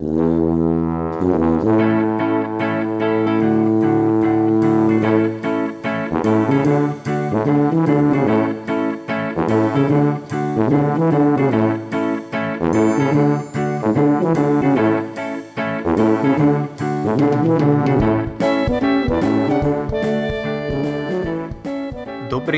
Dobrý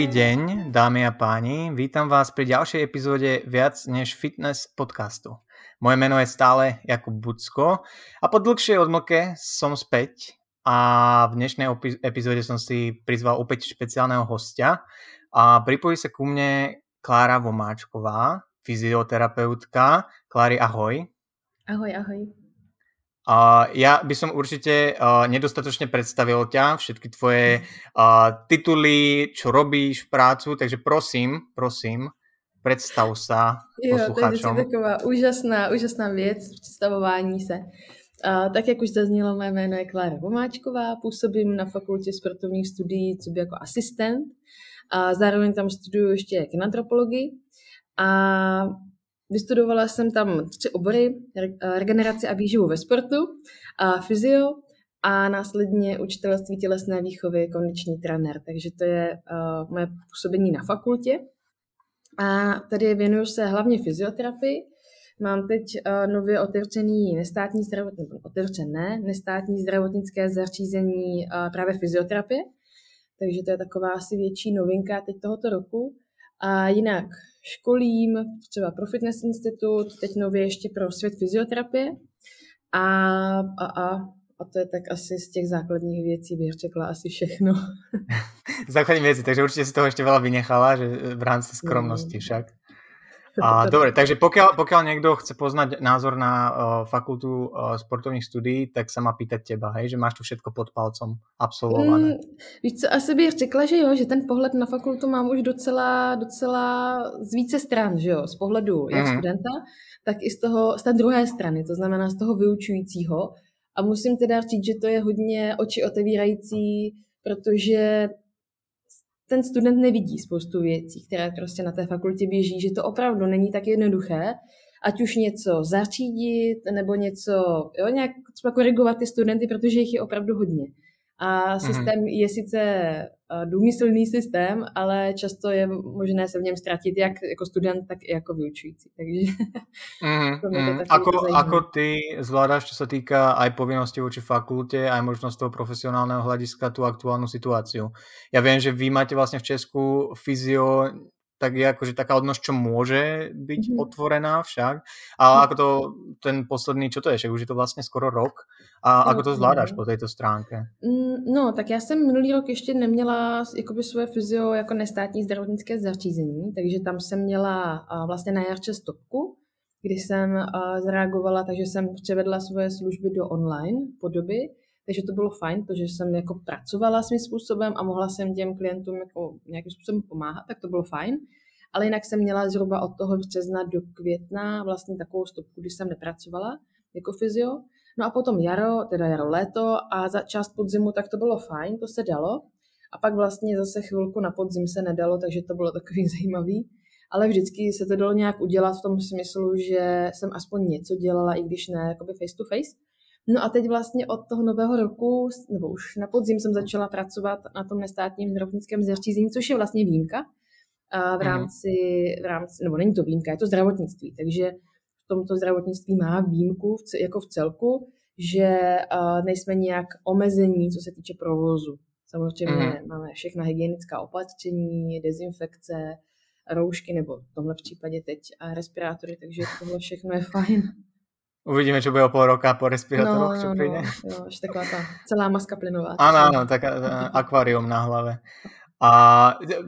deň, dámy a páni. Vítam vás pri ďalšej epizóde Viac než fitness podcastu. Moje meno je stále Jakub Bucko a po dlhšej odmlke som späť a v dnešnej epizóde som si prizval opäť špeciálneho hostia a pripojí sa ku mne Klára Vomáčková, fyzioterapeutka. Klári, ahoj. Ahoj, ahoj. Uh, ja by som určite uh, nedostatočne predstavil ťa, všetky tvoje uh, tituly, čo robíš, prácu, takže prosím, prosím, představ jo, posluchačům. Jo, to je taková úžasná, úžasná věc, představování se. Uh, tak jak už zaznělo, mé jméno je Klára Vomáčková, působím na fakultě sportovních studií co by jako asistent a zároveň tam studuju ještě kinantropologii a Vystudovala jsem tam tři obory, regeneraci a výživu ve sportu, a fyzio a následně učitelství tělesné výchovy, kondiční trenér. Takže to je uh, moje působení na fakultě. A tady věnuju se hlavně fyzioterapii. Mám teď uh, nově otevřený nestátní zdravotní, otevřené nestátní zdravotnické zařízení uh, právě fyzioterapie. Takže to je taková asi větší novinka teď tohoto roku. A jinak školím třeba pro Fitness Institut, teď nově ještě pro svět fyzioterapie. A, a, a, a to je tak asi z těch základních věcí, bych řekla asi všechno. Základní věci, takže určitě si toho ještě veľa vynechala, že v rámci skromnosti však. A, dobre, takže pokiaľ, pokiaľ niekto chce poznať názor na uh, fakultu uh, sportovních studií, tak sa má pýtať teba, hej, že máš tu všetko pod palcom absolvované. Mm, víš co, asi bych řekla, že jo, že ten pohled na fakultu mám už docela, docela z více stran, že jo, z pohledu jak mm. studenta, tak i z toho, z té druhé strany, to znamená z toho vyučujícího. A musím teda říct, že to je hodně oči otevírající, protože ten student nevidí spoustu věcí, které prostě na té fakultě běží, že to opravdu není tak jednoduché, ať už něco zařídit, nebo něco, jo, nějak třeba korigovat ty studenty, protože jich je opravdu hodně. A mhm. systém mm-hmm. je sice důmyslný systém, ale často je možné se v něm ztratit jak jako student, tak i jako vyučující. Takže mm, mm. Ako, ako ty zvládáš, co se týká aj povinnosti vůči fakultě, aj možnost toho profesionálneho hlediska tu aktuálnu situaci? Já vím, že vy máte vlastně v Česku fyzio tak je akože taká odnosť, čo môže byť mm-hmm. otvorená však. A mm-hmm. ako to, ten posledný, čo to je, však už je to vlastně skoro rok. A ako to zvládáš po této stránke? Mm, no, tak já jsem minulý rok ještě neměla jakoby svoje fyzio jako nestátní zdravotnické zařízení, takže tam jsem měla vlastně na jarče stopku, kdy jsem zareagovala, takže jsem převedla svoje služby do online podoby, takže to bylo fajn, protože jsem jako pracovala svým způsobem a mohla jsem těm klientům jako nějakým způsobem pomáhat, tak to bylo fajn. Ale jinak jsem měla zhruba od toho března do května vlastně takovou stopku, když jsem nepracovala jako fyzio. No a potom jaro, teda jaro léto a za část podzimu, tak to bylo fajn, to se dalo. A pak vlastně zase chvilku na podzim se nedalo, takže to bylo takový zajímavý. Ale vždycky se to dalo nějak udělat v tom smyslu, že jsem aspoň něco dělala, i když ne jakoby face to face. No a teď vlastně od toho nového roku, nebo už na podzim jsem začala pracovat na tom nestátním zdravotnickém zařízení, což je vlastně výjimka v mhm. rámci, v rámci, nebo není to výjimka, je to zdravotnictví, takže v tomto zdravotnictví má výjimku jako v celku, že nejsme nějak omezení, co se týče provozu. Samozřejmě mm. máme všechna hygienická opatření, dezinfekce, roušky, nebo v tomhle případě teď respirátory, takže tohle všechno je fajn. Uvidíme, čo bude o pol roka po respirátoroch, no, čo no, príde. No, jo, taková tá celá maska plynová. Áno, áno, taká akvárium na hlave. A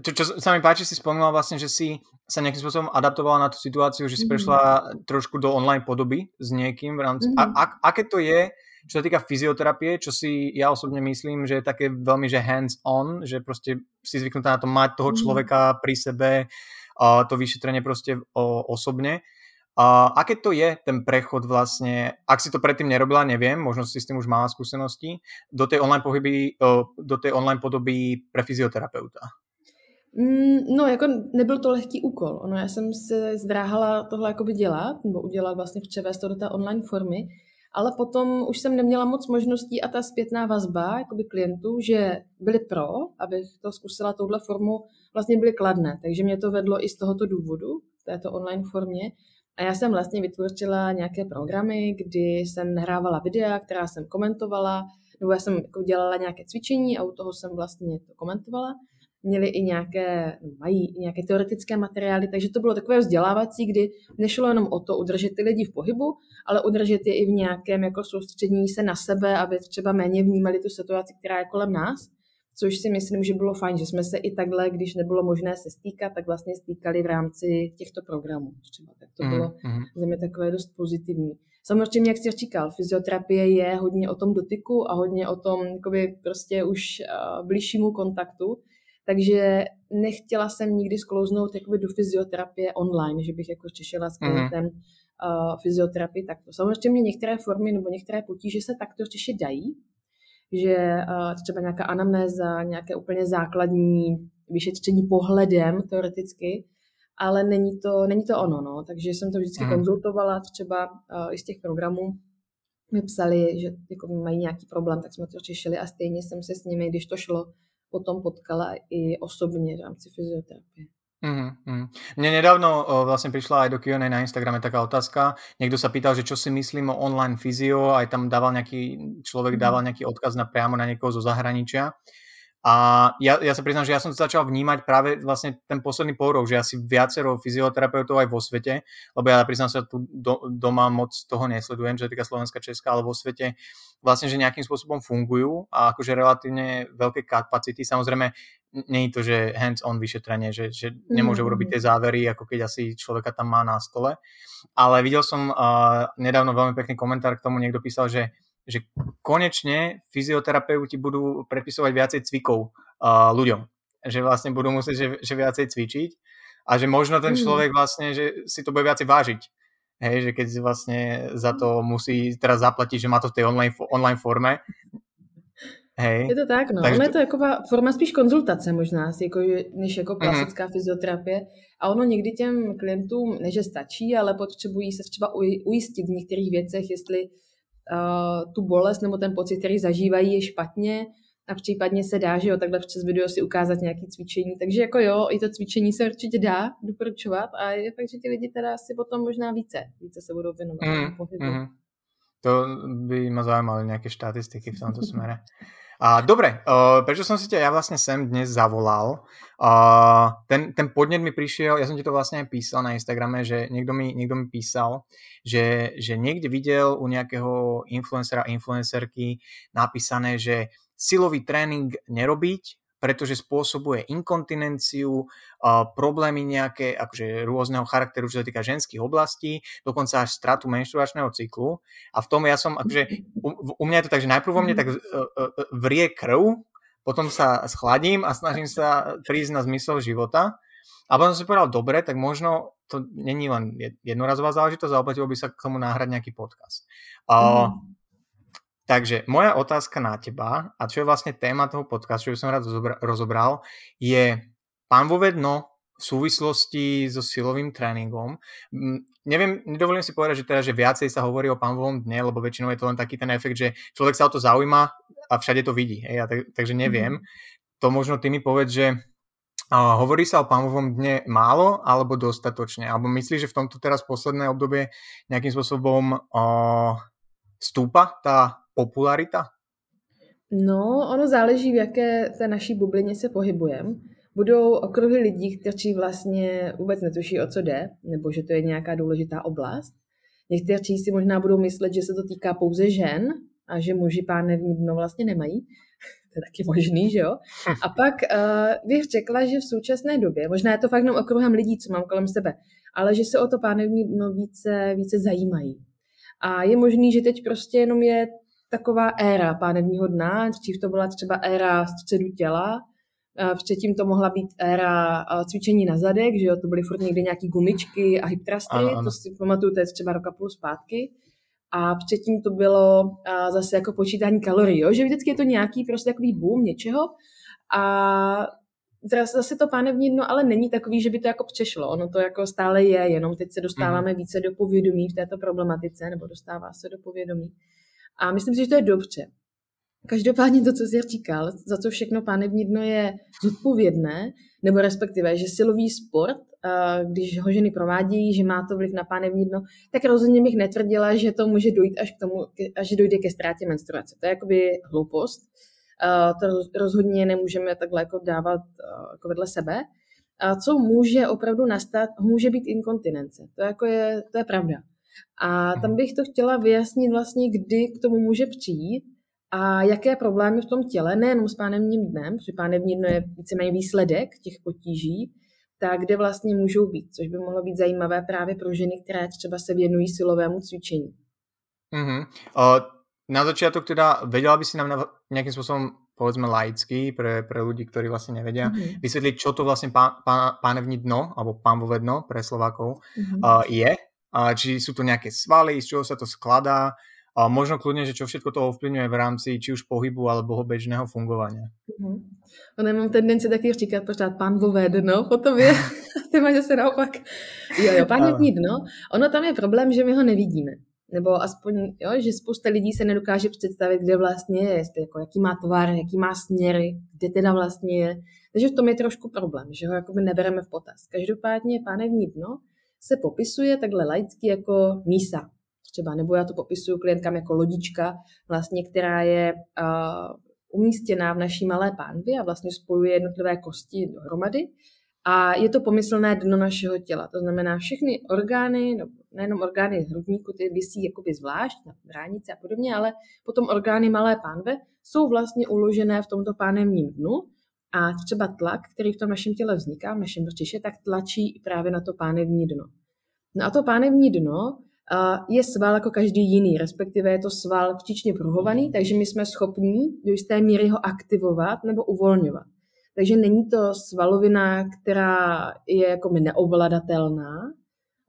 čo, čo sa mi páči, si spomínala vlastne, že si sa nejakým spôsobom adaptovala na tú situáciu, že si mm. prešla trošku do online podoby s niekým v rámci... Mm. A, a, aké to je, čo sa týka fyzioterapie, čo si ja osobne myslím, že je také veľmi, že hands-on, že prostě si zvyknutá na to mať toho mhm. človeka pri sebe, a to vyšetrenie prostě o, osobne. A aké to je ten prechod vlastně, ak si to předtím nerobila, nevím, možno si s tím už mala zkušenosti, do té online, pohyby, do té online podoby pre fyzioterapeuta? Mm, no, jako nebyl to lehký úkol. Ono, já jsem se zdráhala tohle jakoby dělat, nebo udělat vlastně převést to do té online formy, ale potom už jsem neměla moc možností a ta zpětná vazba jakoby klientů, že byli pro, abych to zkusila touhle formu, vlastně byly kladné. Takže mě to vedlo i z tohoto důvodu, této online formě. A já jsem vlastně vytvořila nějaké programy, kdy jsem nahrávala videa, která jsem komentovala, nebo já jsem jako dělala nějaké cvičení a u toho jsem vlastně to komentovala. Měli i nějaké, mají i nějaké teoretické materiály, takže to bylo takové vzdělávací, kdy nešlo jenom o to udržet ty lidi v pohybu, ale udržet je i v nějakém jako soustředění se na sebe, aby třeba méně vnímali tu situaci, která je kolem nás, což si myslím, že bylo fajn, že jsme se i takhle, když nebylo možné se stýkat, tak vlastně stýkali v rámci těchto programů. Třeba. Tak to bylo mm, za mě takové dost pozitivní. Samozřejmě, jak jsi říkal, fyzioterapie je hodně o tom dotyku a hodně o tom jakoby prostě už uh, blížšímu kontaktu, takže nechtěla jsem nikdy sklouznout jakoby do fyzioterapie online, že bych jako řešila s klientem mm-hmm. uh, fyzioterapii takto. Samozřejmě některé formy nebo některé potíže se takto řešit dají, že uh, třeba nějaká anamnéza, nějaké úplně základní vyšetření pohledem teoreticky, ale není to, není to ono, no. takže jsem to vždycky mm. konzultovala, třeba uh, i z těch programů mi psali, že jako mají nějaký problém, tak jsme to řešili a stejně jsem se s nimi, když to šlo, potom potkala i osobně v rámci fyzioterapie. Mm-hmm. Mne nedávno o, vlastne prišla aj do Q&A na Instagrame taká otázka. Niekto sa pýtal, že čo si myslím o online fyzio, aj tam dával nejaký, človek dával mhm. nejaký odkaz na priamo na niekoho zo zahraničia. A ja, ja sa priznám, že ja som to začal vnímať práve vlastne ten posledný pol rok, že asi viacero fyzioterapeutov aj vo svete, lebo ja priznám sa tu do, doma moc toho nesledujem, čo sa týka Slovenska, Česka, ale vo svete vlastne, že nejakým spôsobom fungujú a akože relatívne veľké kapacity. Samozrejme, nie je to, že hands-on vyšetrenie, že, že nemôže mm. urobiť tie závery, ako keď asi človeka tam má na stole. Ale videl som uh, nedávno veľmi pekný komentár k tomu, niekto písal, že že konečne fyzioterapeuti budú predpisovať viacej cvikov uh, ľuďom. Že vlastne budú musieť že, že viacej cvičiť a že možno ten mm. človek vlastne, že si to bude viacej vážiť. Hej, že keď vlastne za to musí teraz zaplatiť, že má to v tej online, online forme. Hej. Je to tak, no. Takže ono je to jako forma spíš konzultace možná, jako, než jako mhm. klasická mm-hmm. fyzioterapie. A ono někdy těm klientům, ne že stačí, ale potřebují se třeba ujistit v některých věcech, jestli uh, tu bolest nebo ten pocit, který zažívají, je špatně a případně se dá, že jo, takhle přes video si ukázat nějaké cvičení. Takže jako jo, i to cvičení se určitě dá doporučovat a je fakt, že ti lidi teda si potom možná více, více se budou věnovat mm, pohybu. Mm. To by ma zaujímali nejaké štatistiky v tomto smere. A dobre, uh, prečo som si ťa ja vlastne sem dnes zavolal? Uh, ten, ten podnet mi prišiel, ja som ti to vlastne aj písal na Instagrame, že niekto mi, niekto mi písal, že, že niekde videl u nejakého influencera, influencerky napísané, že silový tréning nerobiť, pretože spôsobuje inkontinenciu, problémy nejaké akože rôzneho charakteru, čo sa týka ženských oblastí, dokonca až stratu menštruačného cyklu. A v tom ja som, akože u, u mňa je to tak, že najprv vo mne tak e, e, e, vrie krv, potom sa schladím a snažím sa prísť na zmysel života. A potom som si povedal, dobre, tak možno to není len jednorazová záležitosť, oplatilo by sa k tomu náhrať nejaký podcast. Uh, mm. Takže moja otázka na teba, a čo je vlastne téma toho podcastu, čo by som rád rozobral, je pán vo vedno v súvislosti so silovým tréningom. Neviem, nedovolím si povedať, že teda, že viacej sa hovorí o pánovom dne, lebo väčšinou je to len taký ten efekt, že človek sa o to zaujíma a všade to vidí. Hej, a tak, takže neviem. Mm-hmm. To možno ty mi povedz, že a hovorí sa o pánovom dne málo alebo dostatočne? Alebo myslíš, že v tomto teraz posledné obdobie nejakým spôsobom o, stúpa tá popularita? No, ono záleží, v jaké té naší bublině se pohybujeme. Budou okruhy lidí, kteří vlastně vůbec netuší, o co jde, nebo že to je nějaká důležitá oblast. Někteří si možná budou myslet, že se to týká pouze žen a že muži pánevní dno vlastně nemají. to je taky možný, že jo? A pak uh, bych řekla, že v současné době, možná je to fakt jenom okruhem lidí, co mám kolem sebe, ale že se o to pánevní dno více, více zajímají. A je možný, že teď prostě jenom je taková éra pánevního dna. Dřív to byla třeba éra středu těla, předtím to mohla být éra cvičení na zadek, že jo, to byly furt někde nějaký gumičky a hyptrastry, to si pamatuju, to je třeba roka půl zpátky. A předtím to bylo zase jako počítání kalorií, jo? že vždycky je to nějaký prostě takový boom něčeho a zase to pánevní dno ale není takový, že by to jako přešlo. Ono to jako stále je, jenom teď se dostáváme mm. více do povědomí v této problematice, nebo dostává se do povědomí. A myslím si, že to je dobře. Každopádně to, co jsi říkal, za co všechno pánevní dno je zodpovědné, nebo respektive, že silový sport, když ho ženy provádějí, že má to vliv na pánevní dno, tak rozhodně bych netvrdila, že to může dojít až k tomu, až dojde ke ztrátě menstruace. To je jakoby hloupost. To rozhodně nemůžeme takhle jako dávat jako vedle sebe. A co může opravdu nastat, může být inkontinence. To, jako je, to je pravda. A tam mhm. bych to chtěla vyjasnit vlastně, kdy k tomu může přijít a jaké problémy v tom těle, nejenom s pánevním dnem, protože pánevní dno je víceméně výsledek těch potíží, tak kde vlastně můžou být, což by mohlo být zajímavé právě pro ženy, které třeba se věnují silovému cvičení. Mm-hmm. Uh, na začátek teda vedela by si nám na, nějakým způsobem povedzme laicky pre, pre ľudí, ktorí vlastne nevedia, mm-hmm. vysvetliť, čo to vlastne pán, pán, pánevní dno, alebo pánvové dno pre Slovákov mm-hmm. uh, je. Uh, či sú to nejaké svaly, z čoho sa to skladá, a možno kľudne, že čo všetko to ovplyvňuje v rámci či už pohybu alebo bežného fungovania. Mm-hmm. Ono mám tendenci taky říkat pořád pánvové dno, potom je, ty máš zase naopak. Jo, jo, pánevní dno. Ono tam je problém, že my ho nevidíme. Nebo aspoň, jo, že spousta lidí se nedokáže představit, kde vlastně je, jako jaký má tvar, jaký má směry, kde teda vlastně je. Takže v tom je trošku problém, že ho jakoby nebereme v potaz. Každopádně pánevní dno se popisuje takhle laicky jako mísa, třeba, nebo já to popisuju klientkám jako lodička, vlastně, která je uh, umístěná v naší malé pánvi a vlastně spojuje jednotlivé kosti dohromady. A je to pomyslné dno našeho těla. To znamená, všechny orgány, no, nejenom orgány hrudníku, ty vysí jakoby zvlášť na bránici a podobně, ale potom orgány malé pánve jsou vlastně uložené v tomto pánevním dnu a třeba tlak, který v tom našem těle vzniká, v našem břiše, tak tlačí právě na to pánevní dno. No a to pánevní dno je sval jako každý jiný, respektive je to sval včičně pruhovaný, takže my jsme schopní do jisté míry ho aktivovat nebo uvolňovat. Takže není to svalovina, která je jako neovladatelná.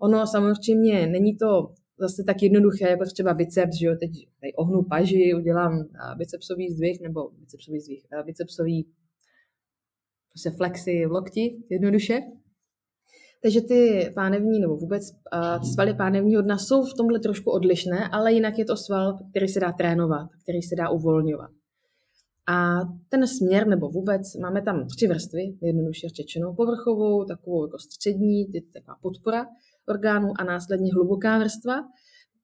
Ono samozřejmě není to zase tak jednoduché, jako třeba biceps, že jo, teď tady ohnu paži, udělám bicepsový zdvih, nebo bicepsový zdvih, bicepsový prostě flexy v lokti, jednoduše. Takže ty pánevní nebo vůbec uh, svaly pánevního dna jsou v tomhle trošku odlišné, ale jinak je to sval, který se dá trénovat, který se dá uvolňovat. A ten směr nebo vůbec, máme tam tři vrstvy, jednoduše řečeno, povrchovou, takovou jako střední, taková podpora orgánů a následně hluboká vrstva.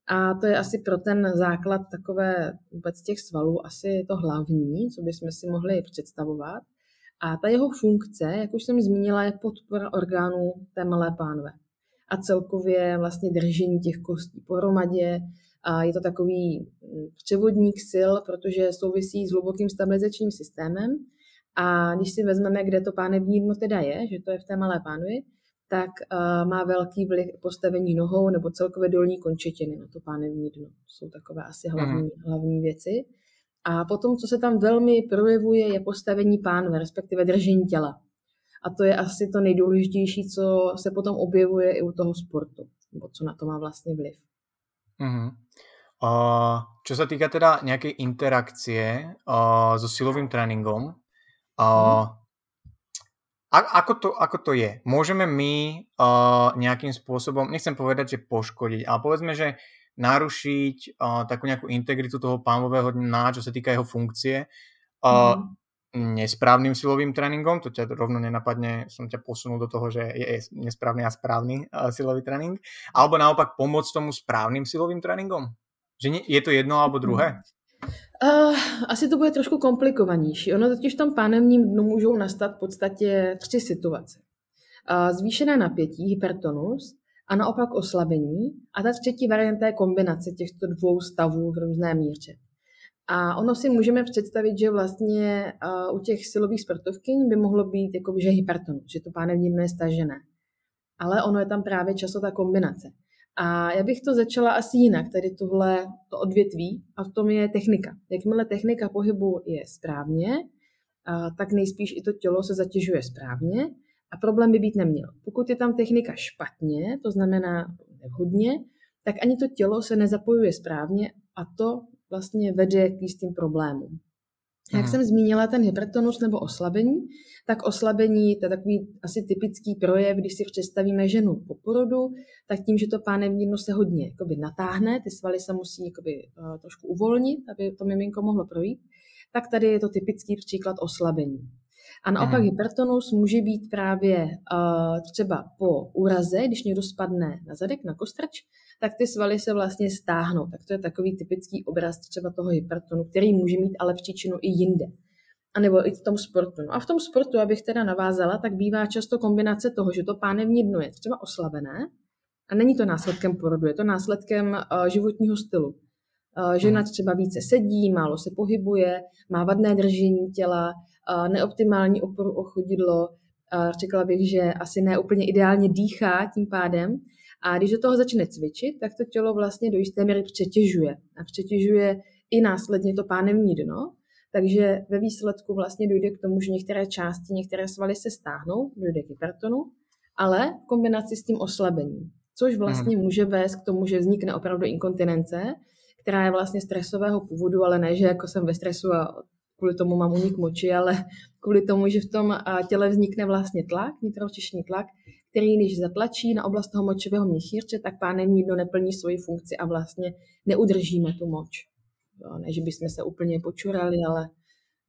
A to je asi pro ten základ takové vůbec těch svalů asi to hlavní, co bychom si mohli představovat. A ta jeho funkce, jak už jsem zmínila, je podpora orgánů té malé pánve. A celkově vlastně držení těch kostí pohromadě. A je to takový mm, převodník sil, protože souvisí s hlubokým stabilizačním systémem. A když si vezmeme, kde to pánevní dno teda je, že to je v té malé pánvi, tak uh, má velký vliv postavení nohou nebo celkově dolní končetiny na to pánevní dno. To jsou takové asi hlavní, mm. hlavní věci. A potom, co se tam velmi projevuje, je postavení pánve, respektive držení těla. A to je asi to nejdůležitější, co se potom objevuje i u toho sportu, nebo co na to má vlastně vliv. Mm-hmm. Uh, čo sa týka teda nejakej interakcie uh, so silovým tréningom, uh, mm. a, ako, to, ako to je? Môžeme my uh, nejakým spôsobom, nechcem povedať, že poškodiť, ale povedzme, že narušiť uh, takú nejakú integritu toho pámového dna, čo sa týka jeho funkcie, uh, mm. Nesprávnym silovým tréningom, to ťa rovno nenapadne, som ťa posunul do toho, že je, nesprávny a správny uh, silový tréning, alebo naopak pomôcť tomu správným silovým tréningom? Že nie, je to jedno alebo druhé? Uh, asi to bude trošku komplikovanější. Ono totiž v tom pánevním dnu můžou nastat v podstatě tři situace. Uh, zvýšené napětí, hypertonus, a naopak oslabení. A ta třetí varianta je kombinace těchto dvou stavů v různé míře. A ono si můžeme představit, že vlastně uh, u těch silových sportovkyň by mohlo být jako že hypertonus, že to pánevní je stažené. Ale ono je tam právě často ta kombinace. A já bych to začala asi jinak, tady tohle to odvětví, a v tom je technika. Jakmile technika pohybu je správně, uh, tak nejspíš i to tělo se zatěžuje správně a problém by být neměl. Pokud je tam technika špatně, to znamená hodně, tak ani to tělo se nezapojuje správně a to vlastně vede k jistým problémům. Jak jsem zmínila ten hypertonus nebo oslabení, tak oslabení, to je takový asi typický projev, když si představíme ženu po porodu, tak tím, že to pánevní dno se hodně jakoby, natáhne, ty svaly se musí jakoby, uh, trošku uvolnit, aby to miminko mohlo projít, tak tady je to typický příklad oslabení. A naopak mm. hypertonus může být právě uh, třeba po úraze, když někdo spadne na zadek, na kostrč, tak ty svaly se vlastně stáhnou. Tak to je takový typický obraz třeba toho hypertonu, který může mít ale příčinu i jinde. A nebo i v tom sportu. No a v tom sportu, abych teda navázala, tak bývá často kombinace toho, že to pánevní dno je třeba oslabené a není to následkem porodu, je to následkem uh, životního stylu. Uh, žena třeba více sedí, málo se pohybuje, má vadné držení těla, neoptimální oporu o chodidlo, řekla bych, že asi ne úplně ideálně dýchá tím pádem. A když do toho začne cvičit, tak to tělo vlastně do jisté míry přetěžuje. A přetěžuje i následně to pánevní dno, takže ve výsledku vlastně dojde k tomu, že některé části, některé svaly se stáhnou, dojde k hypertonu, ale v kombinaci s tím oslabením, což vlastně hmm. může vést k tomu, že vznikne opravdu inkontinence, která je vlastně stresového původu, ale ne, že jako jsem ve stresu a kvůli tomu mám unik moči, ale kvůli tomu, že v tom těle vznikne vlastně tlak, nitročišní tlak, který když zatlačí na oblast toho močového měchýrče, tak pánevní dno neplní svoji funkci a vlastně neudržíme tu moč. Ne, že bychom se úplně počurali, ale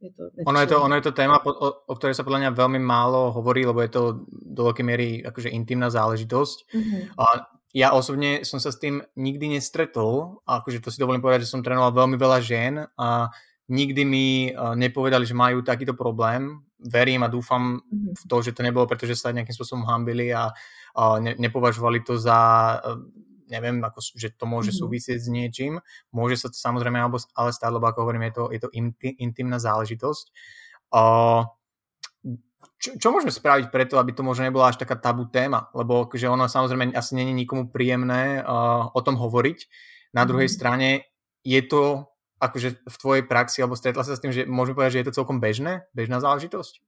je to ono, je to, ono je to téma, o, o ktorej sa podľa mňa veľmi málo hovorí, lebo je to do veľkej miery akože intimná záležitosť. Mm-hmm. A ja osobne som sa s tým nikdy nestretol, akože to si dovolím povedať, že som trénoval veľmi veľa žien a nikdy mi uh, nepovedali, že majú takýto problém. Verím a dúfam mm-hmm. v to, že to nebolo, pretože sa nejakým spôsobom hambili a ne, nepovažovali to za, uh, neviem, ako, že to môže mm-hmm. súvisieť s niečím. Môže sa to samozrejme ale stať, lebo ako hovorím, je to, je to inti, intimná záležitosť. Uh, čo, čo môžeme spraviť preto, aby to možno nebola až taká tabu téma? Lebo akože ono samozrejme asi není nikomu príjemné uh, o tom hovoriť. Na druhej mm. strane je to akože v tvojej praxi, alebo stretla sa s tým, že môžeme povedať, že je to celkom bežné, bežná záležitosť?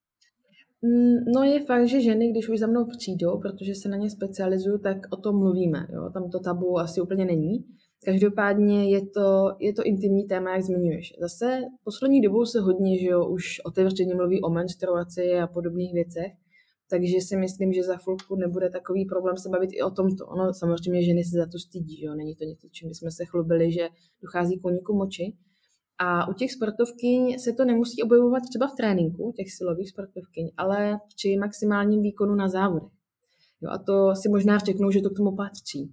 Mm, no je fakt, že ženy, když už za mnou přijdou, protože se na ně specializuju, tak o tom mluvíme. Jo? Tam to tabu asi úplně není. Každopádně je to, je to intimní téma, jak zmiňuješ. Zase poslední dobou se hodně, že jo, už otevřeně mluví o menstruaci a podobných věcech, takže si myslím, že za chvilku nebude takový problém se bavit i o tomto. Ono samozřejmě ženy se za to stydí, že jo? není to něco, čím bychom se chlubili, že dochází k úniku moči. A u těch sportovkyň se to nemusí objevovat třeba v tréninku, těch silových sportovkyň, ale při maximálním výkonu na závodech. Jo, a to si možná řeknou, že to k tomu patří.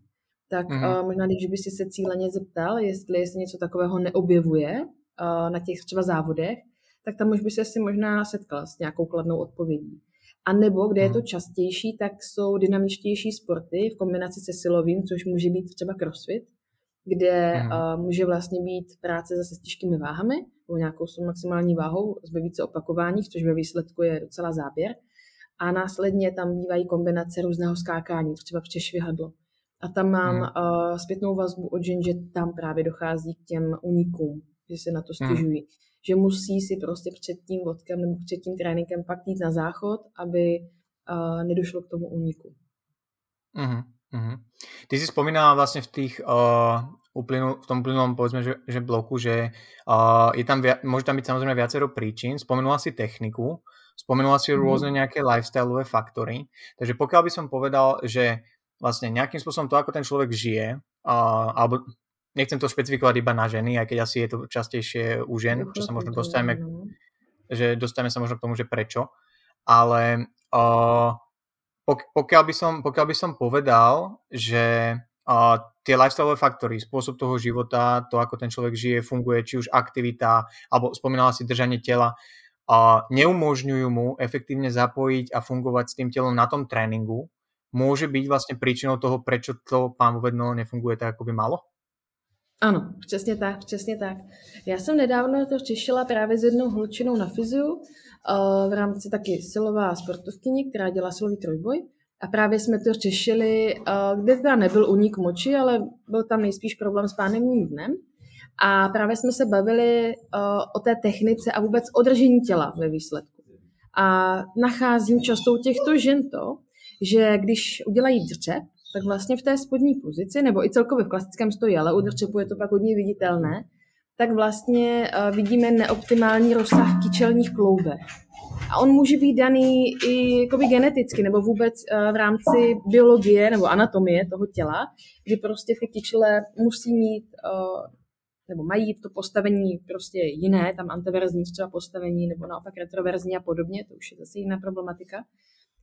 Tak mm-hmm. uh, možná, když by si se cíleně zeptal, jestli se něco takového neobjevuje uh, na těch třeba závodech, tak tam už by se si možná setkal s nějakou kladnou odpovědí. A nebo kde je to mhm. častější, tak jsou dynamičtější sporty v kombinaci se silovým, což může být třeba crossfit, kde uh, může vlastně být práce zase s těžkými váhami, nebo nějakou maximální váhou z více opakováních, což ve výsledku je docela záběr. A následně tam bývají kombinace různého skákání, třeba přešvihadlo. A tam mám uh, zpětnou vazbu od žen, že tam právě dochází k těm unikům, že se na to stěžují že musí si prostě před tím vodkem nebo před tím tréninkem pak jít na záchod, aby uh, nedošlo k tomu úniku. Uh-huh, uh-huh. Ty si spomínala vlastně v tých uh, uplynu, v tom uplynulom povedzme, že, že bloku, že uh, je tam, môže tam byť samozrejme viacero príčin. Spomenula si techniku, spomenula si mm. rôzne nejaké lifestyleové faktory. Takže pokiaľ by som povedal, že vlastne nejakým spôsobom to, ako ten človek žije, uh, alebo nechcem to špecifikovať iba na ženy, aj keď asi je to častejšie u žen, čo sa možno dostaneme, že dostaneme sa možno k tomu, že prečo, ale uh, pok- pokiaľ, by som, pokiaľ by som povedal, že uh, tie lifestyle faktory, spôsob toho života, to, ako ten človek žije, funguje, či už aktivita, alebo spomínala si držanie tela, uh, neumožňujú mu efektívne zapojiť a fungovať s tým telom na tom tréningu, môže byť vlastne príčinou toho, prečo to pán vedno nefunguje tak, ako by malo? Ano, přesně tak, přesně tak. Já jsem nedávno to řešila právě s jednou holčinou na fyziu v rámci taky silová sportovkyně, která dělá silový trojboj. A právě jsme to řešili, kde teda nebyl unik moči, ale byl tam nejspíš problém s pánevním dnem. A právě jsme se bavili o té technice a vůbec održení těla ve výsledku. A nacházím často u těchto žen to, že když udělají dřep, tak vlastně v té spodní pozici, nebo i celkově v klasickém stoji, ale u drčepu je to pak hodně viditelné, tak vlastně uh, vidíme neoptimální rozsah kyčelních kloubek. A on může být daný i jakoby geneticky nebo vůbec uh, v rámci biologie nebo anatomie toho těla, kdy prostě ty kyčle musí mít uh, nebo mají to postavení prostě jiné, tam antiverzní třeba postavení nebo naopak retroverzní a podobně, to už je zase jiná problematika,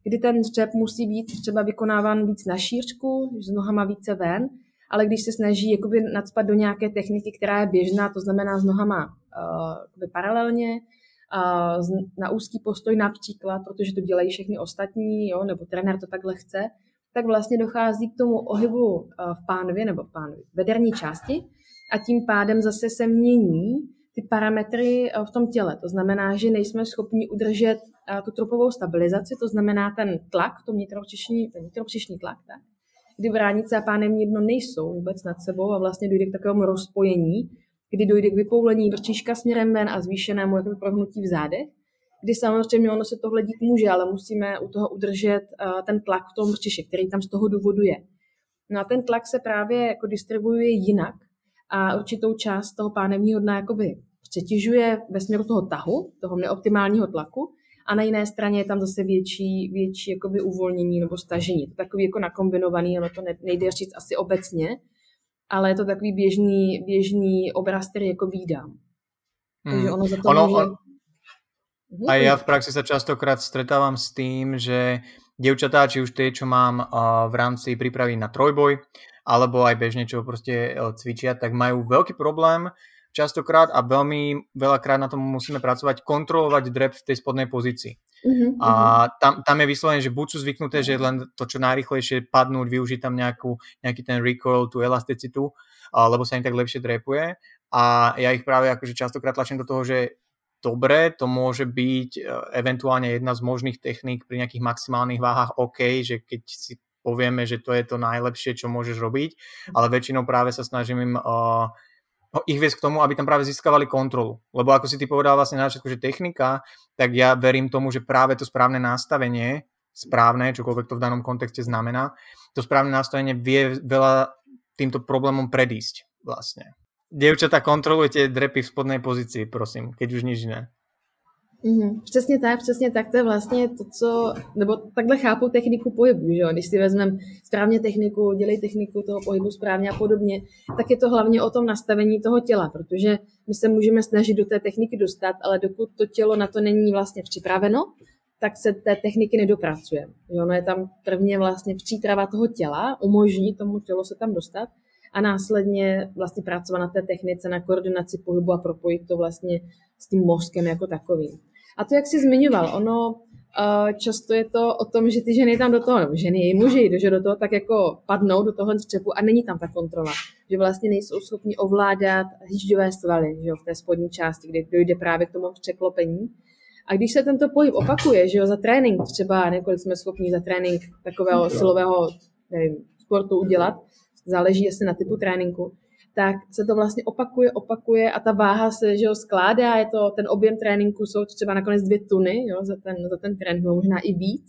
kdy ten střep musí být třeba vykonáván víc na šířku, s nohama více ven, ale když se snaží jakoby nadspat do nějaké techniky, která je běžná, to znamená s nohama uh, paralelně, uh, na úzký postoj například, protože to dělají všechny ostatní, jo, nebo trenér to takhle chce, tak vlastně dochází k tomu ohybu uh, v pánvě nebo v pánvě, vederní části a tím pádem zase se mění ty parametry v tom těle. To znamená, že nejsme schopni udržet tu trupovou stabilizaci, to znamená ten tlak, to vnitropřišní, ten vnitropřišní tlak, tak? Kdy bránice a pánem jedno nejsou vůbec nad sebou a vlastně dojde k takovému rozpojení, kdy dojde k vypoulení vrčíška směrem ven a zvýšenému jakoby prohnutí v zádech, kdy samozřejmě ono se tohle dít může, ale musíme u toho udržet uh, ten tlak v tom vrčiši, který tam z toho důvodu je. No a ten tlak se právě jako distribuuje jinak a určitou část toho pánevního dna jakoby přetěžuje ve směru toho tahu, toho neoptimálního tlaku a na jiné straně je tam zase větší, větší jakoby uvolnění nebo stažení. To takový jako nakombinovaný, ono to nejde říct asi obecně, ale je to takový běžný, běžný obraz, který jako výdám. Hmm. Takže ono za to ono, může... A já v praxi se častokrát stretávám s tím, že dievčatá, či už tie, čo mám v rámci prípravy na trojboj, alebo aj bežne, čo proste cvičia, tak majú veľký problém častokrát a veľmi veľakrát na tom musíme pracovať, kontrolovať drep v tej spodnej pozícii. Uh-huh, a tam, tam je vyslovene, že buď sú zvyknuté, že len to čo najrychlejšie padnúť, využiť tam nejakú, nejaký ten recoil, tú elasticitu, lebo sa im tak lepšie drepuje. A ja ich práve akože častokrát tlačím do toho, že dobre, to môže byť e, eventuálne jedna z možných techník pri nejakých maximálnych váhách OK, že keď si povieme, že to je to najlepšie, čo môžeš robiť, ale väčšinou práve sa snažím im uh, ich viesť k tomu, aby tam práve získavali kontrolu. Lebo ako si ty povedal vlastne na začiatku, že technika, tak ja verím tomu, že práve to správne nastavenie, správne, čokoľvek to v danom kontexte znamená, to správne nastavenie vie veľa týmto problémom predísť vlastne. Dievčata, kontrolujte drepy v spodnej pozícii, prosím, keď už nič iné. Mm, přesně tak, přesně tak, to je vlastně to, co, nebo takhle chápu techniku pohybu, že jo? když si vezmeme správně techniku, dělej techniku toho pohybu správně a podobně, tak je to hlavně o tom nastavení toho těla, protože my se můžeme snažit do té techniky dostat, ale dokud to tělo na to není vlastně připraveno, tak se té techniky nedopracuje. Jo? Ono je tam prvně vlastně příprava toho těla, umožní tomu tělu se tam dostat a následně vlastně pracovat na té technice, na koordinaci pohybu a propojit to vlastně s tím mozkem jako takovým. A to, jak jsi zmiňoval, ono uh, často je to o tom, že ty ženy tam do toho, nebo ženy i muži, že do toho tak jako padnou do toho střepu a není tam ta kontrola. Že vlastně nejsou schopni ovládat hýžďové svaly že jo, v té spodní části, kde dojde právě k tomu překlopení. A když se tento pohyb opakuje, že jo, za trénink, třeba několik jsme schopni za trénink takového silového nevím, sportu udělat, záleží asi na typu tréninku, tak se to vlastně opakuje, opakuje a ta váha se že jo, skládá, je to, ten objem tréninku jsou třeba nakonec dvě tuny jo, za, ten, za ten trénink, možná i víc,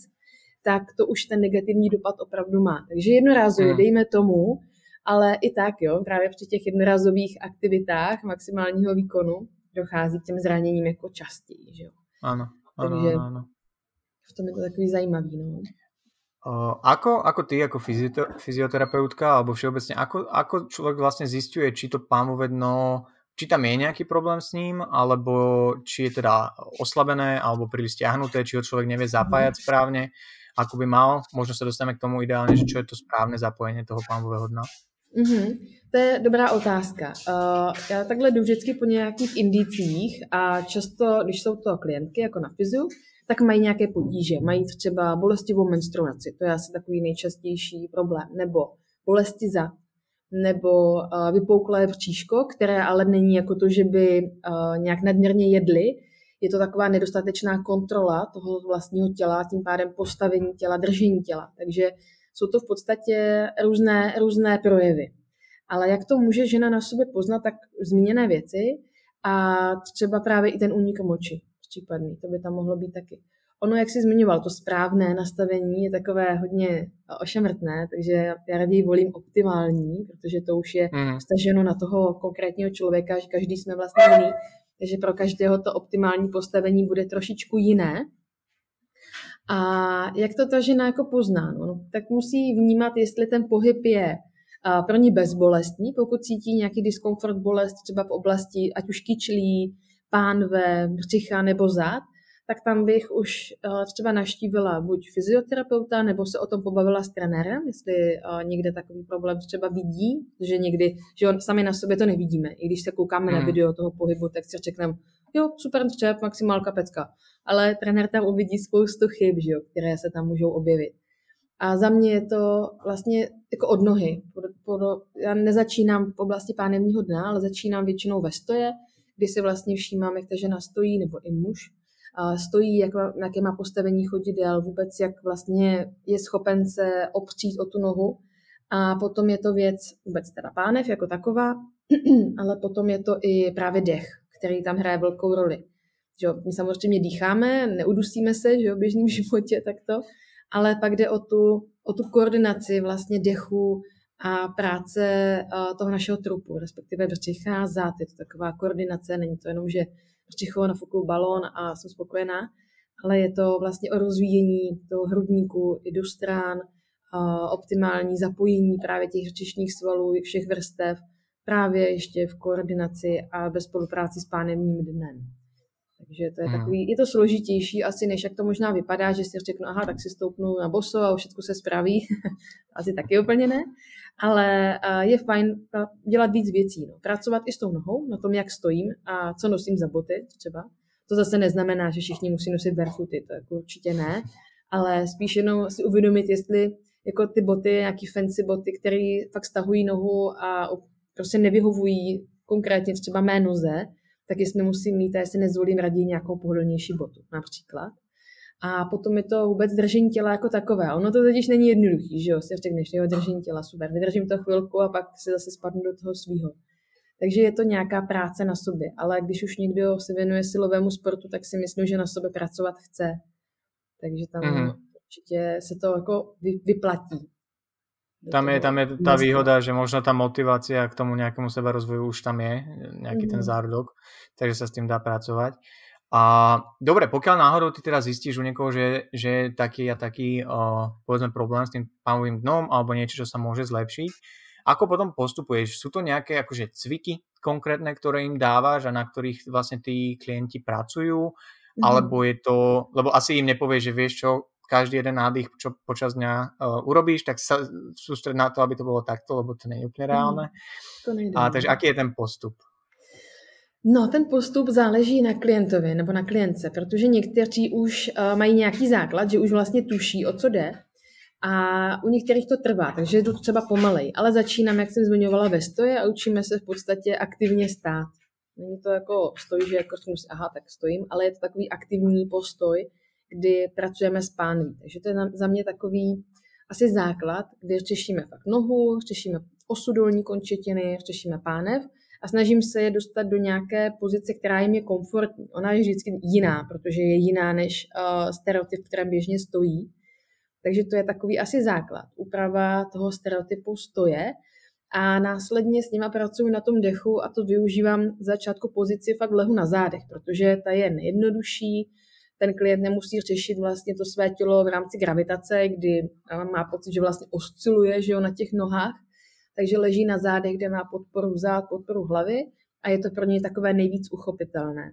tak to už ten negativní dopad opravdu má. Takže jednorázově, hmm. dejme tomu, ale i tak, jo, právě při těch jednorázových aktivitách maximálního výkonu dochází k těm zraněním jako častěji, že jo. Ano, ano, Takže ano, ano. v tom je to takový zajímavý, no. Ako, ako ty ako fyzioterapeutka alebo všeobecne, ako, ako človek vlastne zistuje, či to pánové dno, či tam je nejaký problém s ním, alebo či je teda oslabené, alebo príliš stiahnuté, či ho človek nevie zapájať správne, ako by mal. Možno sa dostaneme k tomu ideálne, že čo je to správne zapojenie toho pánového dna. Mm-hmm. To je dobrá otázka. Uh, já takhle jdu vždycky po nějakých indicích a často, když jsou to klientky jako na fyziu, tak mají nějaké potíže. Mají třeba bolestivou menstruaci, to je asi takový nejčastější problém, nebo bolesti za, nebo uh, vypouklé bříško, které ale není jako to, že by uh, nějak nadměrně jedli. Je to taková nedostatečná kontrola toho vlastního těla, tím pádem postavení těla, držení těla. Takže jsou to v podstatě různé, různé projevy. Ale jak to může žena na sobě poznat, tak zmíněné věci a třeba právě i ten únik moči případný, to by tam mohlo být taky. ono, jak jsi zmiňoval, to správné nastavení je takové hodně ošemrtné, takže já raději volím optimální, protože to už je mm. staženo na toho konkrétního člověka, že každý jsme vlastně jiný, takže pro každého to optimální postavení bude trošičku jiné. A jak to ta žena jako pozná? No, tak musí vnímat, jestli ten pohyb je pro ní bezbolestný, pokud cítí nějaký diskomfort, bolest třeba v oblasti, ať už kyčlí, pánve, břicha nebo zad, tak tam bych už uh, třeba naštívila buď fyzioterapeuta, nebo se o tom pobavila s trenérem, jestli uh, někde takový problém třeba vidí, že někdy, že on, sami na sobě to nevidíme. I když se koukáme hmm. na video toho pohybu, tak si řekneme, jo, super střep, maximálka pecka. Ale trenér tam uvidí spoustu chyb, že jo, které se tam můžou objevit. A za mě je to vlastně jako od nohy. Já nezačínám v oblasti pánevního dna, ale začínám většinou ve stoje, kdy si vlastně všímám, jak ta žena stojí, nebo i muž, stojí, jak, na jaké má postavení chodidel, vůbec jak vlastně je schopen se opřít o tu nohu. A potom je to věc vůbec teda pánev jako taková, ale potom je to i právě dech, který tam hraje velkou roli. Že jo, my samozřejmě dýcháme, neudusíme se že jo, v běžném životě takto, ale pak jde o tu, o tu koordinaci vlastně dechu a práce toho našeho trupu, respektive břicha a zad. Je to taková koordinace, není to jenom, že břicho nafukuju balón a jsem spokojená, ale je to vlastně o rozvíjení toho hrudníku i do strán, optimální zapojení právě těch břišních svalů všech vrstev, právě ještě v koordinaci a bez spolupráci s pánevním dnem. Takže to je hmm. takový, je to složitější asi, než jak to možná vypadá, že si řeknu, aha, tak si stoupnu na boso a všechno se spraví. asi taky úplně ne. Ale je fajn dělat víc věcí. No. Pracovat i s tou nohou, na tom, jak stojím a co nosím za boty třeba. To zase neznamená, že všichni musí nosit barefooty, to jako určitě ne. Ale spíš jenom si uvědomit, jestli jako ty boty, nějaký fancy boty, které fakt stahují nohu a prostě nevyhovují konkrétně třeba mé noze, tak jestli musím mít a jestli nezvolím raději nějakou pohodlnější botu například. A potom je to vůbec držení těla jako takové. Ono to totiž není jednoduchý, že jo, si řekneš, jo, držení těla, super, vydržím to chvilku a pak se zase spadnu do toho svého. Takže je to nějaká práce na sobě, ale když už někdo se věnuje silovému sportu, tak si myslím, že na sobě pracovat chce. Takže tam mm-hmm. určitě se to jako vyplatí. Tam je, tam je tá výhoda, že možno tá motivácia k tomu nejakému seba rozvoju už tam je, nejaký mm. ten mhm. zárodok, takže sa s tým dá pracovať. A dobre, pokiaľ náhodou ty teda zistíš u niekoho, že, že je taký a taký, uh, povedzme, problém s tým pánovým dnom alebo niečo, čo sa môže zlepšiť, ako potom postupuješ? Sú to nejaké akože cviky konkrétne, ktoré im dávaš a na ktorých vlastne tí klienti pracujú? Mm. Alebo je to, lebo asi im nepovieš, že vieš čo, každý jeden nádych, čo počas dňa uh, urobíš, tak sa sústred na to, aby to bolo takto, lebo to není úplně mhm. reálné. Mm, to nejde. A, takže aký je ten postup? No, ten postup záleží na klientovi nebo na klientce, protože někteří už uh, mají nějaký základ, že už vlastně tuší, o co jde. A u některých to trvá, takže to třeba pomalej. Ale začínám, jak jsem zmiňovala, ve stoje a učíme se v podstatě aktivně stát. Není to jako stojí, že jako si, aha, tak stojím, ale je to takový aktivní postoj, kdy pracujeme s pánví. Takže to je za mě takový asi základ, kdy řešíme fakt nohu, řešíme osu dolní končetiny, řešíme pánev a snažím se je dostat do nějaké pozice, která jim je komfortní. Ona je vždycky jiná, protože je jiná než uh, stereotyp, v kterém běžně stojí. Takže to je takový asi základ. Úprava toho stereotypu stoje a následně s nima pracuji na tom dechu a to využívám v začátku pozici fakt lehu na zádech, protože ta je nejjednodušší, ten klient nemusí řešit vlastně to své tělo v rámci gravitace, kdy má pocit, že vlastně osciluje že jo, na těch nohách, takže leží na zádech, kde má podporu zád, podporu hlavy a je to pro něj takové nejvíc uchopitelné.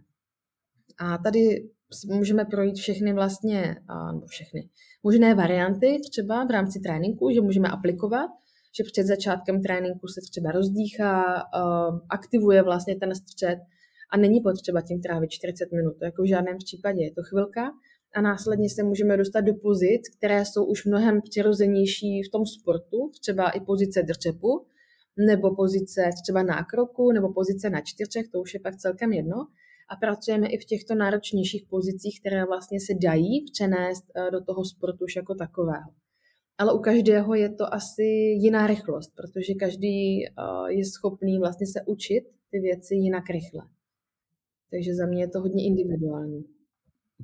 A tady můžeme projít všechny vlastně, nebo všechny možné varianty třeba v rámci tréninku, že můžeme aplikovat, že před začátkem tréninku se třeba rozdýchá, aktivuje vlastně ten střed, a není potřeba tím trávit 40 minut, jako v žádném případě, je to chvilka a následně se můžeme dostat do pozic, které jsou už mnohem přirozenější v tom sportu, třeba i pozice drčepu, nebo pozice třeba nákroku, nebo pozice na čtyřech, to už je pak celkem jedno. A pracujeme i v těchto náročnějších pozicích, které vlastně se dají přenést eh, do toho sportu už jako takového. Ale u každého je to asi jiná rychlost, protože každý eh, je schopný vlastně se učit ty věci jinak rychle. Takže za mě je to hodně individuální.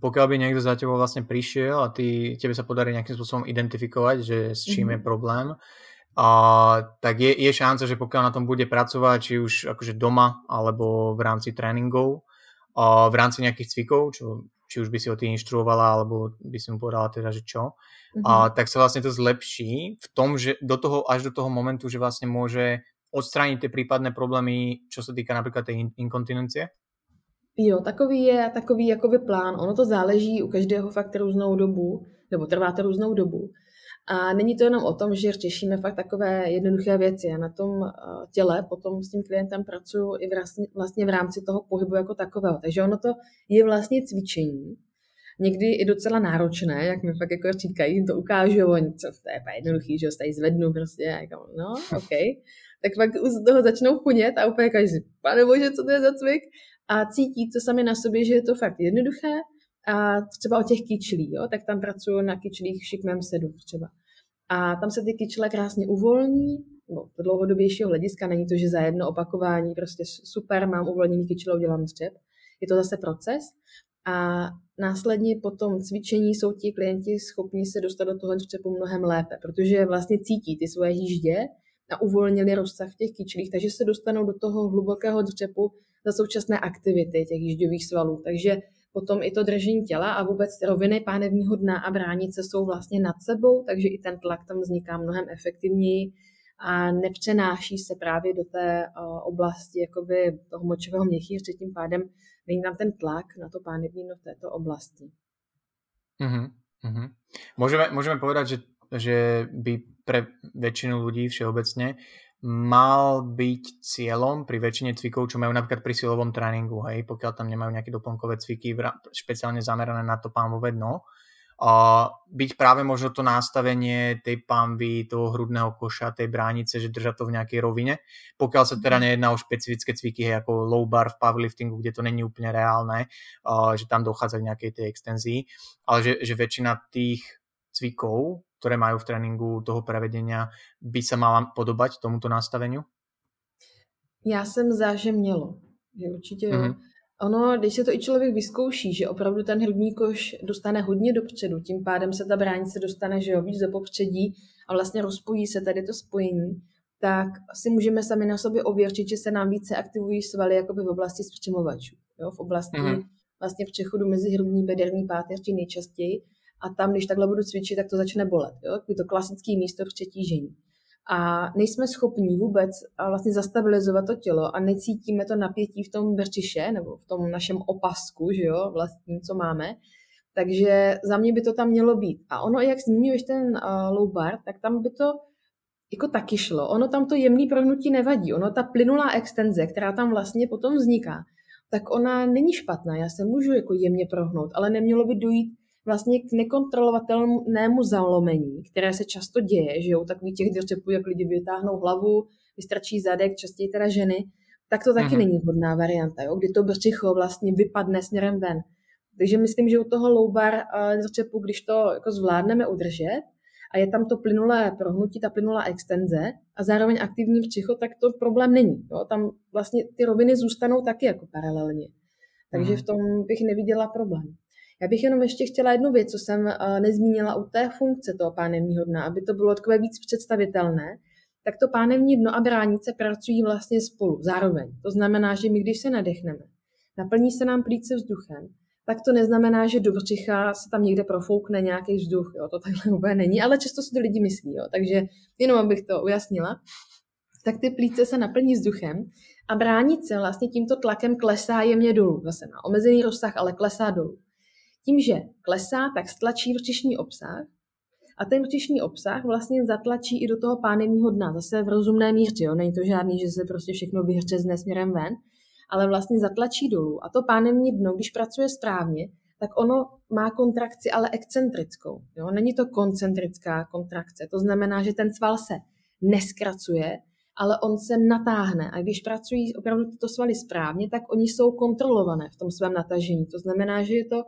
Pokiaľ by niekto za tebou vlastne prišiel a ty, tebe sa podarí nejakým spôsobom identifikovať, že s čím mm-hmm. je mhm. problém, a, tak je, je šanca, že pokiaľ na tom bude pracovať, či už akože doma, alebo v rámci tréningov, a v rámci nejakých cvikov, čo, či už by si ho ty inštruovala, alebo by si mu povedala teda, že čo, mm-hmm. a, tak sa vlastne to zlepší v tom, že do toho, až do toho momentu, že vlastne môže odstrániť tie prípadné problémy, čo sa týka napríklad tej inkontinencie? Jo, takový je takový jakoby plán. Ono to záleží u každého fakt různou dobu, nebo trvá to různou dobu. A není to jenom o tom, že řešíme fakt takové jednoduché věci. Já na tom eh, těle potom s tím klientem pracuji i vlastně, v rámci toho pohybu jako takového. Takže ono to je vlastně cvičení, někdy i docela náročné, jak mi fakt jako říkají, jim to ukážu, oni, co, to je jednoduchý, že ho tady zvednu prostě, jako, no, OK. Tak pak z toho začnou chunět a úplně každý, pane bože, co to je za cvik? A cítí to sami na sobě, že je to fakt jednoduché, a třeba o těch kyčlí, jo, tak tam pracuju na kyčlích šikmem 7 třeba. A tam se ty kyčle krásně uvolní, do dlouhodobějšího hlediska není to, že za jedno opakování prostě super, mám uvolněný kyčle, udělám střep. Je to zase proces. A následně po tom cvičení jsou ti klienti schopni se dostat do toho střepu mnohem lépe, protože vlastně cítí ty svoje jíždě a uvolnili rozsah v těch kyčlích, takže se dostanou do toho hlubokého dřepu za současné aktivity těch jížďových svalů. Takže potom i to držení těla a vůbec roviny pánevního dna a bránice jsou vlastně nad sebou, takže i ten tlak tam vzniká mnohem efektivněji a nepřenáší se právě do té oblasti jakoby toho močového měchýře, tím pádem není tam ten tlak na to pánevní dno v této oblasti. Mm-hmm. Mm-hmm. Můžeme, můžeme povedat, že, že by pre väčšinu ľudí všeobecne mal byť cieľom pri väčšine cvikov, čo majú napríklad pri silovom tréningu, hej, pokiaľ tam nemajú nejaké doplnkové cviky špeciálne zamerané na to pánové dno, a byť práve možno to nastavenie tej pánvy, toho hrudného koša, tej bránice, že držať to v nejakej rovine, pokiaľ sa teda mhm. nejedná o špecifické cviky, hej, ako low bar v powerliftingu, kde to není úplne reálne, že tam dochádza k nejakej tej extenzii, ale že, že väčšina tých cvikov ktoré majú v tréninku toho prevedenia, by sa mala podobať tomuto nastaveniu? Já jsem za, že mělo. Že určitě jo. Mm-hmm. Ono, když se to i člověk vyzkouší, že opravdu ten hrudní koš dostane hodně dopředu, tím pádem se ta bránice dostane, že jo, víc do popředí a vlastně rozpojí se tady to spojení, tak si můžeme sami na sobě ověřit, že se nám více aktivují svaly jakoby v oblasti spřemovačů, jo, v oblasti mm-hmm. vlastně přechodu mezi hrudní, bederní páteř nejčastěji a tam, když takhle budu cvičit, tak to začne bolet. Jo? Takový to klasické místo přetížení. A nejsme schopní vůbec vlastně zastabilizovat to tělo a necítíme to napětí v tom brčiše nebo v tom našem opasku, že jo, vlastní, co máme. Takže za mě by to tam mělo být. A ono, jak zmiňuješ ten uh, low bar, tak tam by to jako taky šlo. Ono tam to jemný prohnutí nevadí. Ono ta plynulá extenze, která tam vlastně potom vzniká, tak ona není špatná. Já se můžu jako jemně prohnout, ale nemělo by dojít vlastně k nekontrolovatelnému zalomení, které se často děje, že jo, takový těch drčepů, jak lidi vytáhnou hlavu, vystračí zadek, častěji teda ženy, tak to taky mm-hmm. není vhodná varianta, jo, kdy to brčicho vlastně vypadne směrem ven. Takže myslím, že u toho loubar drčepu, když to jako zvládneme udržet a je tam to plynulé prohnutí, ta plynulá extenze a zároveň aktivní břicho, tak to problém není. Jo. Tam vlastně ty roviny zůstanou taky jako paralelně. Takže mm-hmm. v tom bych neviděla problém. Já bych jenom ještě chtěla jednu věc, co jsem uh, nezmínila u té funkce toho pánevního dna, aby to bylo takové víc představitelné, tak to pánevní dno a bránice pracují vlastně spolu zároveň. To znamená, že my když se nadechneme, naplní se nám plíce vzduchem, tak to neznamená, že do břicha se tam někde profoukne nějaký vzduch. Jo? To takhle úplně není, ale často si to lidi myslí. Jo? Takže jenom abych to ujasnila, tak ty plíce se naplní vzduchem a bránice vlastně tímto tlakem klesá jemně dolů. Zase na omezený rozsah, ale klesá dolů. Tím, že klesá, tak stlačí vrčišní obsah a ten vrčišní obsah vlastně zatlačí i do toho pánevního dna, zase v rozumné míře. Jo? Není to žádný, že se prostě všechno vyhřezne směrem ven, ale vlastně zatlačí dolů. A to pánevní dno, když pracuje správně, tak ono má kontrakci, ale excentrickou. Jo? Není to koncentrická kontrakce. To znamená, že ten sval se neskracuje, ale on se natáhne. A když pracují opravdu tyto svaly správně, tak oni jsou kontrolované v tom svém natažení. To znamená, že je to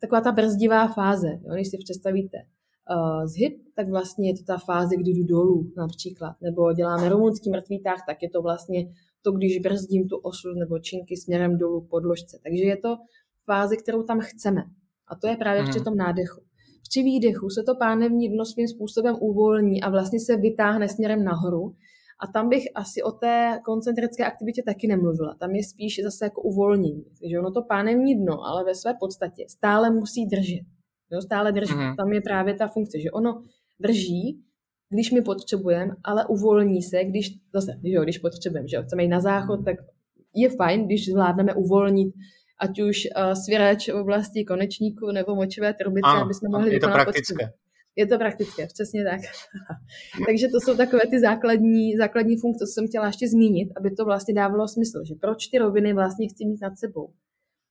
taková ta brzdivá fáze. Jo? Když si představíte uh, zhyb, tak vlastně je to ta fáze, kdy jdu dolů například. Nebo děláme rumunský mrtvý tah, tak je to vlastně to, když brzdím tu osu nebo činky směrem dolů podložce. Takže je to fáze, kterou tam chceme. A to je právě mm. při tom nádechu. Při výdechu se to pánevní dno svým způsobem uvolní a vlastně se vytáhne směrem nahoru. A tam bych asi o té koncentrické aktivitě taky nemluvila. Tam je spíš zase jako uvolnění. Takže ono to pánevní dno, ale ve své podstatě stále musí držet. Jo, stále drží. Mm. Tam je právě ta funkce, že ono drží, když my potřebujeme, ale uvolní se, když, zase, jo, když potřebujeme, že jo, chceme jít na záchod, tak je fajn, když zvládneme uvolnit ať už uh, svěrač v oblasti konečníku nebo močové trubice, ano, aby jsme mohli je to praktické. Potřebu. Je to praktické, přesně tak. Takže to jsou takové ty základní, základní funkce, co jsem chtěla ještě zmínit, aby to vlastně dávalo smysl, že proč ty roviny vlastně chci mít nad sebou.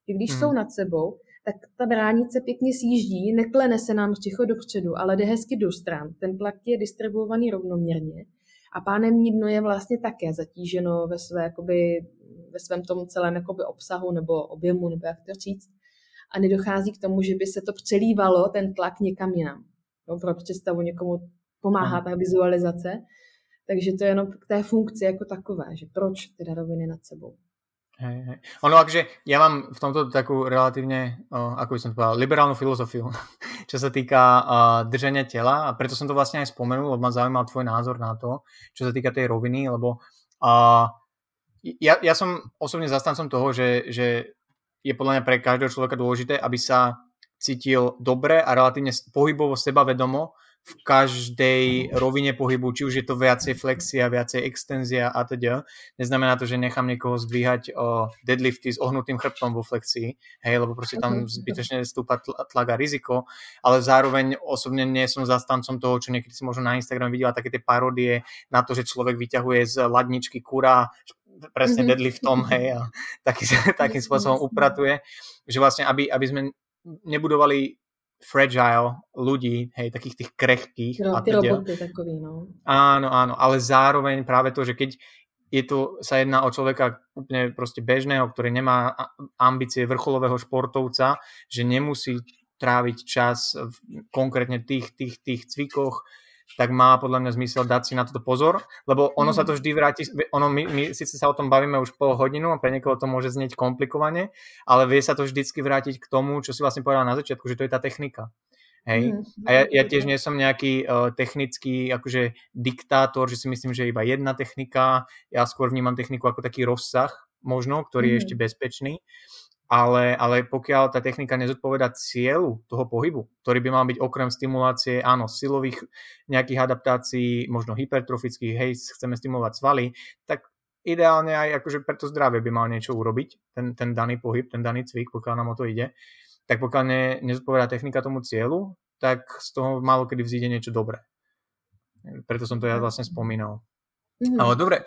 I když hmm. jsou nad sebou, tak ta bránice pěkně sjíždí, neklene se nám ticho dopředu, ale jde hezky do stran. Ten tlak je distribuovaný rovnoměrně a pánemní dno je vlastně také zatíženo ve své jakoby, ve svém tom celém jakoby obsahu nebo objemu, nebo jak to říct. A nedochází k tomu, že by se to přelívalo, ten tlak někam jinam. Pro představu někomu pomáhá ta vizualizace. Takže to je jenom k té funkci jako takové, že proč ty roviny nad sebou. Hej, hej. Ono akože, ja mám v tomto takú relatívne, uh, ako by som to povedal, liberálnu filozofiu, čo sa týka uh, držania tela a preto som to vlastne aj spomenul, lebo ma zaujímal tvoj názor na to, čo sa týka tej roviny, lebo uh, ja, ja som osobne zastancom toho, že, že je podľa mňa pre každého človeka dôležité, aby sa cítil dobre a relatívne pohybovo sebavedomo v každej rovine pohybu, či už je to viacej flexia, viacej extenzia a teda. Neznamená to, že nechám niekoho zdvíhať o deadlifty s ohnutým chrbtom vo flexii, hej, lebo proste tam zbytočne stúpa tlak a riziko, ale zároveň osobne nie som zastancom toho, čo niekedy si možno na Instagram videla, také tie parodie na to, že človek vyťahuje z ladničky kura presne mm-hmm. deadliftom, hej, a taký, takým spôsobom upratuje, že vlastne, aby, aby sme nebudovali fragile ľudí, hej, takých tých krehkých. No, a ty roboty takový, no. Áno, áno, ale zároveň práve to, že keď je tu, sa jedná o človeka úplne proste bežného, ktorý nemá ambície vrcholového športovca, že nemusí tráviť čas v konkrétne tých, tých, tých cvikoch, tak má podľa mňa zmysel dať si na toto pozor, lebo ono mm. sa to vždy vráti, ono my, my síce sa o tom bavíme už pol hodinu a pre niekoho to môže znieť komplikovane, ale vie sa to vždycky vrátiť k tomu, čo si vlastne povedal na začiatku, že to je tá technika. Hej. Mm. A ja, ja tiež nie som nejaký uh, technický akože diktátor, že si myslím, že iba jedna technika, ja skôr vnímam techniku ako taký rozsah možno, ktorý mm. je ešte bezpečný ale, ale pokiaľ tá technika nezodpoveda cieľu toho pohybu, ktorý by mal byť okrem stimulácie, áno, silových nejakých adaptácií, možno hypertrofických, hej, chceme stimulovať svaly, tak ideálne aj akože pre to zdravie by mal niečo urobiť, ten, ten daný pohyb, ten daný cvik, pokiaľ nám o to ide, tak pokiaľ ne, nezodpovedá technika tomu cieľu, tak z toho málo kedy vzíde niečo dobré. Preto som to ja vlastne spomínal. Mm-hmm. Ale dobre,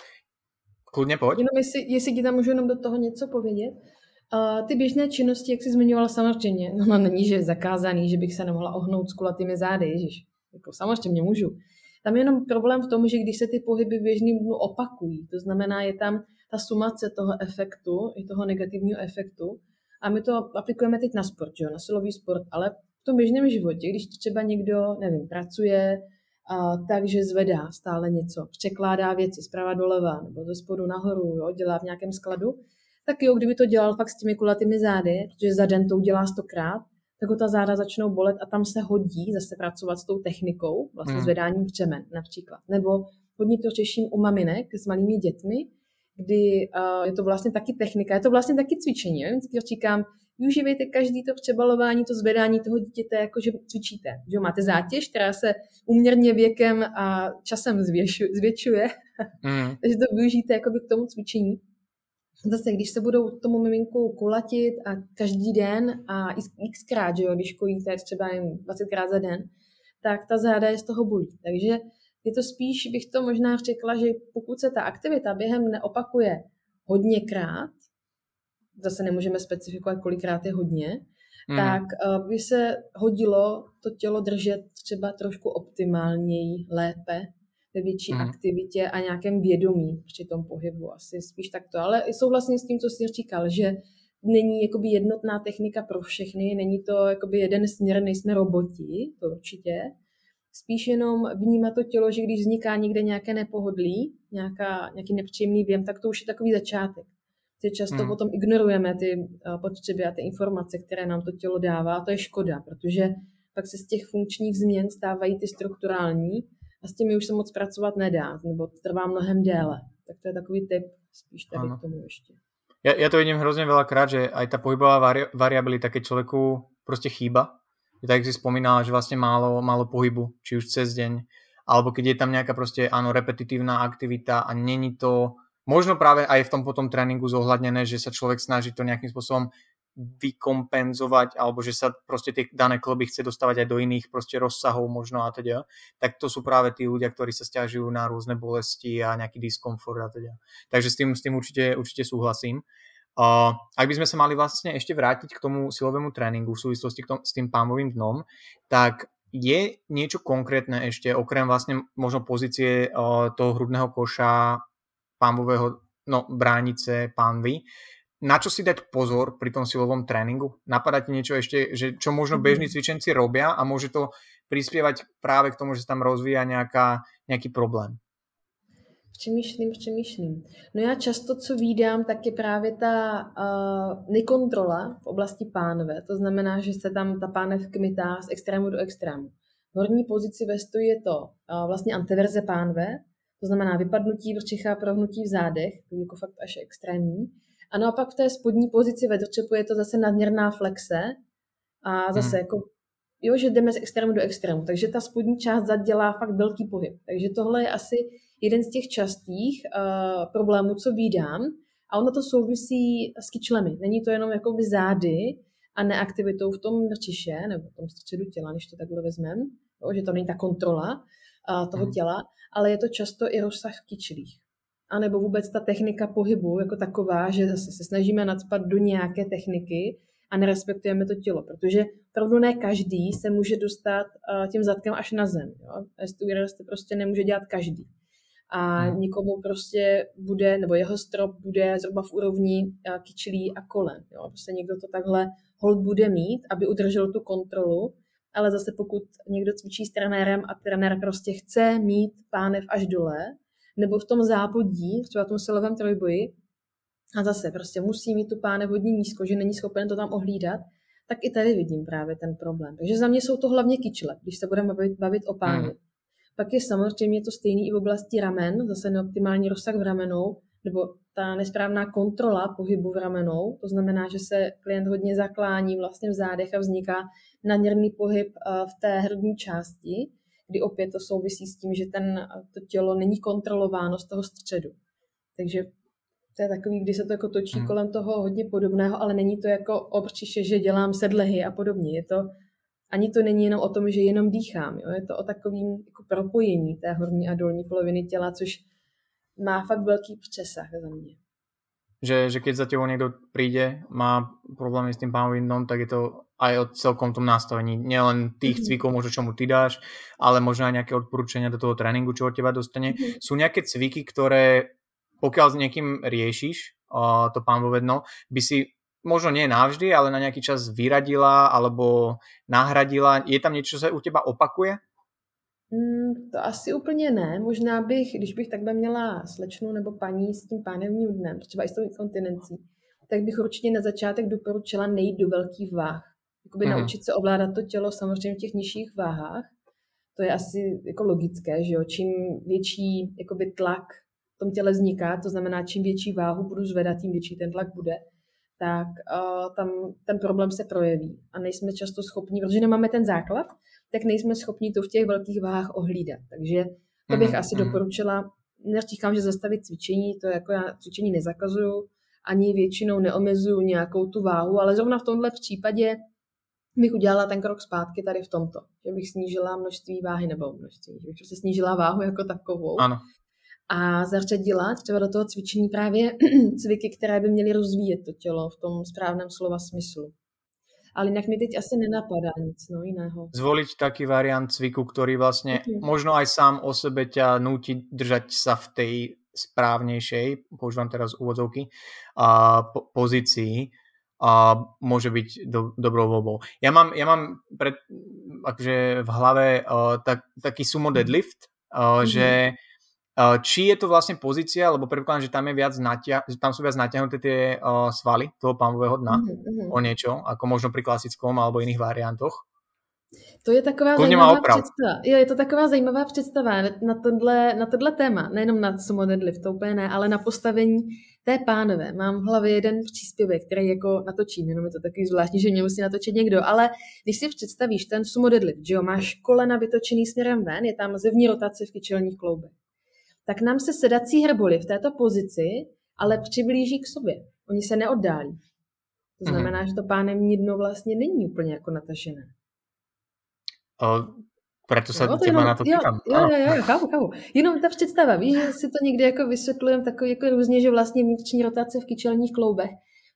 kľudne poď. Jenom jestli, jestli ti tam můžu jenom do toho něco povědět, Ty běžné činnosti, jak jsi zmiňovala samozřejmě, no, no není, že je zakázaný, že bych se nemohla ohnout s kulatými zády, ježiš, jako samozřejmě můžu. Tam je jenom problém v tom, že když se ty pohyby v běžným dnu opakují, to znamená, je tam ta sumace toho efektu, i toho negativního efektu, a my to aplikujeme teď na sport, jo, na silový sport, ale v tom běžném životě, když třeba někdo, nevím, pracuje, a, takže zvedá stále něco, překládá věci zprava doleva nebo ze spodu nahoru, jo, dělá v nějakém skladu, tak jo, kdyby to dělal fakt s těmi kulatými zády, protože za den to udělá stokrát, tak ho ta záda začnou bolet a tam se hodí zase pracovat s tou technikou, vlastně hmm. zvedáním břemen například. Nebo hodně to řeším u maminek s malými dětmi, kdy uh, je to vlastně taky technika, je to vlastně taky cvičení. Jo? Vždycky říkám, využívejte každý to přebalování, to zvedání toho dítěte, jako že cvičíte. Že máte zátěž, která se uměrně věkem a časem zvětšuje, mm. takže to využijte jakoby k tomu cvičení zase, když se budou tomu miminku kulatit a každý den a xkrát, že jo, když kojíte třeba jen 20krát za den, tak ta záda je z toho bolí. Takže je to spíš, bych to možná řekla, že pokud se ta aktivita během neopakuje hodněkrát, zase nemůžeme specifikovat, kolikrát je hodně, mm. tak uh, by se hodilo to tělo držet třeba trošku optimálněji, lépe, ve větší mm. aktivitě a nějakém vědomí při tom pohybu. Asi spíš takto. Ale souhlasím s tím, co jsi říkal, že není jakoby jednotná technika pro všechny, není to jakoby jeden směr, nejsme roboti, to určitě. Spíš jenom vnímat to tělo, že když vzniká někde nějaké nepohodlí, nějaká, nějaký nepříjemný věm, tak to už je takový začátek. Ty často mm. potom ignorujeme ty uh, potřeby a ty informace, které nám to tělo dává a to je škoda, protože pak se z těch funkčních změn stávají ty strukturální a s těmi už se moc pracovat nedá, nebo trvá mnohem déle. Tak to je takový tip spíš tady ano. k tomu ještě. Ja, ja to vidím hrozne veľakrát, že aj tá pohybová vari- variabilita, keď človeku proste chýba, že tak si spomínala, že vlastne málo, málo pohybu, či už cez deň, alebo keď je tam nejaká proste, áno, repetitívna aktivita a není to, možno práve aj v tom potom tréningu zohľadnené, že sa človek snaží to nejakým spôsobom vykompenzovať, alebo že sa proste tie dané kloby chce dostávať aj do iných proste rozsahov možno a teda, tak to sú práve tí ľudia, ktorí sa stiažujú na rôzne bolesti a nejaký diskomfort a teda. Takže s tým, s tým určite, určite súhlasím. Uh, ak by sme sa mali vlastne ešte vrátiť k tomu silovému tréningu v súvislosti k tom, s tým pámovým dnom, tak je niečo konkrétne ešte, okrem vlastne možno pozície uh, toho hrudného koša, pámového, no bránice, pánvy, na čo si dať pozor pri tom silovom tréninku? Napadá ti niečo ešte, že čo možno mhm. bežní cvičenci robia a môže to prispievať práve k tomu, že tam rozvíja nejaká, nejaký problém? Přemýšlím, přemýšlím. No já často, co vídám, tak je právě ta uh, nekontrola v oblasti pánve. To znamená, že se tam ta pánev kmitá z extrému do extrému. V horní pozici ve stoji je to uh, vlastně antiverze pánve, to znamená vypadnutí vrčicha, prohnutí v zádech, to je jako fakt až extrémní. A naopak v té spodní pozici ve drčepu je to zase nadměrná flexe a zase hmm. jako jo, že jdeme z extrému do extrému. Takže ta spodní část zad dělá fakt velký pohyb. Takže tohle je asi jeden z těch častých uh, problémů, co vídám. A ono to souvisí s kyčlemi. Není to jenom jakoby zády a neaktivitou v tom drčiše nebo v tom středu těla, než to takhle vezmeme, že to není ta kontrola uh, toho hmm. těla, ale je to často i rozsah v kyčlích anebo vůbec ta technika pohybu jako taková, že zase se snažíme nadspat do nějaké techniky a nerespektujeme to tělo, protože opravdu ne každý se může dostat uh, tím zadkem až na zem. Jo? to prostě nemůže dělat každý. A hmm. nikomu prostě bude, nebo jeho strop bude zhruba v úrovni uh, kyčlí a kolen. Jo? Prostě někdo to takhle hold bude mít, aby udržel tu kontrolu, ale zase pokud někdo cvičí s trenérem a trenér prostě chce mít pánev až dole, nebo v tom zápodí, třeba v tom silovém trojboji, a zase prostě musí mít tu páne hodně nízko, že není schopen to tam ohlídat, tak i tady vidím právě ten problém. Takže za mě jsou to hlavně kyčle, když se budeme bavit, bavit o páně. Hmm. Pak je samozřejmě to stejný i v oblasti ramen, zase neoptimální rozsah v ramenou, nebo ta nesprávná kontrola pohybu v ramenou, to znamená, že se klient hodně zaklání vlastně v zádech a vzniká nadměrný pohyb eh, v té hrudní části, kdy opět to souvisí s tím, že ten, to tělo není kontrolováno z toho středu. Takže to je takový, kdy se to jako točí hmm. kolem toho hodně podobného, ale není to jako obřiše, že dělám sedlehy a podobně. Je to, ani to není jenom o tom, že jenom dýchám. Jo? Je to o takovým jako propojení té horní a dolní poloviny těla, což má fakt velký přesah za mě. Že, že keď za tebou niekto príde, má problémy s tým pánovým dnom, tak je to aj o celkom tom nastavení. Nielen tých mm-hmm. cvikov, možno čo mu ty dáš, ale možno aj nejaké odporúčania do toho tréningu, čo od teba dostane. Mm-hmm. Sú nejaké cviky, ktoré pokiaľ s niekým riešiš uh, to pánové dno, by si možno nie navždy, ale na nejaký čas vyradila alebo nahradila. Je tam niečo, čo sa u teba opakuje? Mm, to asi úplně ne. Možná bych, když bych takhle měla slečnu nebo paní s tím pánevním dnem, třeba i s tou inkontinencí, tak bych určitě na začátek doporučila nejít do velkých váh jakoby mm. naučit se ovládat to tělo samozřejmě v těch nižších váhách. To je asi jako logické, že jo? Čím větší jakoby tlak v tom těle vzniká, to znamená, čím větší váhu budu zvedat, tím větší ten tlak bude, tak uh, tam ten problém se projeví. A nejsme často schopni, protože nemáme ten základ, tak nejsme schopni to v těch velkých váhách ohlídat. Takže to bych mm, asi mm. doporučila. Neříkám, že zastavit cvičení, to jako já cvičení nezakazuju, ani většinou neomezuju nějakou tu váhu, ale zrovna v tomhle případě bych udělala ten krok zpátky tady v tomto, že bych snížila množství váhy nebo množství, že bych prostě snížila váhu jako takovou. Ano. A zařadila třeba do toho cvičení právě cviky, které by měly rozvíjet to tělo v tom správném slova smyslu. Ale jinak mi teď asi nenapadá nic no, jiného. Zvoliť taký variant cviku, ktorý vlastne okay. možno aj sám o sebe ťa núti držať sa v tej správnejšej, používam teraz úvodzovky, a, po, pozícii, a môže byť do, dobrou voľbou. Ja mám, ja mám pred, akože v hlave uh, tak, taký sumo deadlift, uh, mm-hmm. že či je to vlastne pozícia, lebo predpokladám, že tam, je viac natia- tam sú viac natiahnuté tie uh, svaly toho pámového dna mm-hmm. o niečo, ako možno pri klasickom alebo iných variantoch. To je taková Kludně zajímavá představa. Jo, je to taková zajímavá představa na tohle, na tohle téma. Nejenom na sumo deadlift, to úplně ne, ale na postavení té pánové. Mám v hlavě jeden příspěvek, který jako natočím, jenom je to takový zvláštní, že mě musí natočit někdo, ale když si představíš ten sumo deadlift, že jo, máš kolena vytočený směrem ven, je tam zevní rotace v kyčelních kloubech, tak nám se sedací hrboli v této pozici ale přiblíží k sobě. Oni se neoddálí. To mhm. znamená, že to pánem dno vlastně není úplně jako natažené. Proto se no, to jenom, na to pýtám. Jo, jo, jo, jo, chápu, chápu. Jenom ta představa, víš, že si to někdy jako vysvětlujeme takový jako různě, že vlastně vnitřní rotace v kyčelních kloubech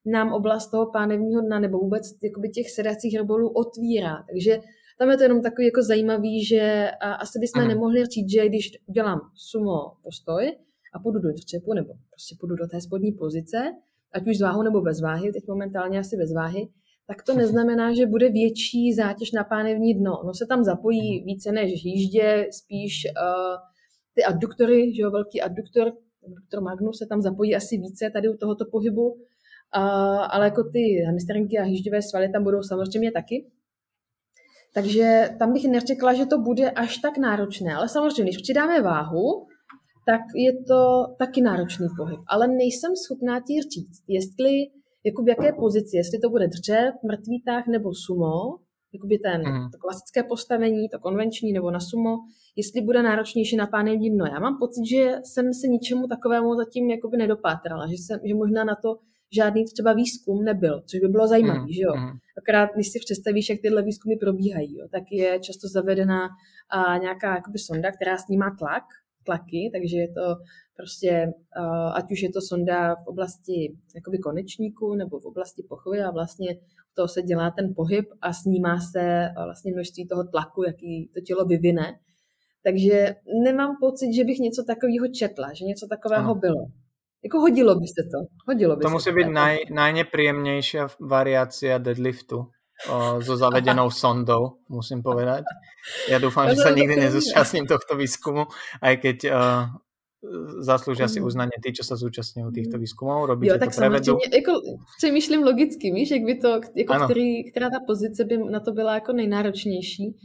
nám oblast toho pánevního dna nebo vůbec jakoby těch sedacích hrobolů otvírá. Takže tam je to jenom takový jako zajímavý, že a asi bychom mm. nemohli říct, že když dělám sumo postoj a půjdu do třepu nebo prostě půjdu do té spodní pozice, ať už s váhou nebo bez váhy, teď momentálně asi bez váhy, tak to neznamená, že bude větší zátěž na pánevní dno. Ono se tam zapojí mhm. více než jíždě, spíš uh, ty adduktory, že jo, velký adduktor, adduktor magnus se tam zapojí asi více tady u tohoto pohybu, uh, ale jako ty hamsterinky a hýždivé svaly tam budou samozřejmě taky. Takže tam bych neřekla, že to bude až tak náročné, ale samozřejmě, když přidáme váhu, tak je to taky náročný pohyb. Ale nejsem schopná ti říct, jestli jako v jaké pozici, jestli to bude dřev, mrtvý tah nebo sumo, jakoby ten, mm. to klasické postavení, to konvenční nebo na sumo, jestli bude náročnější na pánem dno. Já mám pocit, že jsem se ničemu takovému zatím jakoby nedopátrala, že, jsem, že možná na to žádný třeba výzkum nebyl, což by bylo zajímavé, mm. že jo. Mm. Akorát, když si představíš, jak tyhle výzkumy probíhají, jo, tak je často zavedena a, nějaká jakoby sonda, která snímá tlak, tlaky, takže je to prostě, ať už je to sonda v oblasti jakoby konečníku nebo v oblasti pochvy a vlastně to se dělá ten pohyb a snímá se vlastně množství toho tlaku, jaký to tělo vyvine. Takže nemám pocit, že bych něco takového četla, že něco takového ano. bylo. Jako hodilo by se to. Hodilo by to musí být naj, najnepříjemnější variácia deadliftu o, so zavedenou sondou, musím povedať. Ja dúfam, že sa nikdy nezúčastním tohto výskumu, aj keď uh, zaslúžia si uznanie tí, čo sa zúčastňují týchto výzkumů. Robíte jo, tak to prevedu. jako přemýšlím logicky, víš, jak by to, jako který, která ta pozice by na to byla jako nejnáročnější.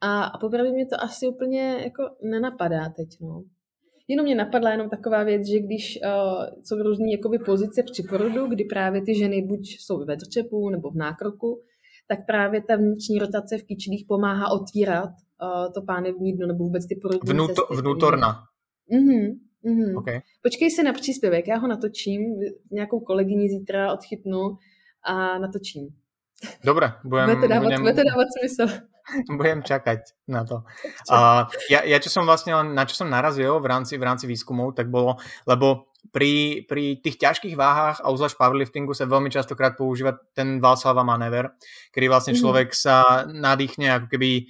A, a popravdě mě to asi úplně jako nenapadá teď, no. Jenom mě napadla jenom taková věc, že když uh, jsou různé jakoby pozice při porodu, kdy právě ty ženy buď jsou ve drčepu nebo v nákroku, tak právě ta vnitřní rotace v kyčlích pomáhá otvírat uh, to pánevní dno nebo vůbec ty porodní Vnuto, cesty. Vnutorna. Mhm, mm Okay. Počkej se na příspěvek, já ho natočím, nějakou kolegyni zítra odchytnu a natočím. Dobre, budem... Bude to dávat, budem, bude to dávat smysl. Budem čakať na to. Uh, ja, ja čo som vlastne, na čo som narazil v rámci, v rámci výskumov, tak bolo, lebo pri, pri tých ťažkých váhách a uzvlášť powerliftingu sa veľmi častokrát používa ten Valsalva manéver, kedy vlastne mhm. človek sa nadýchne ako keby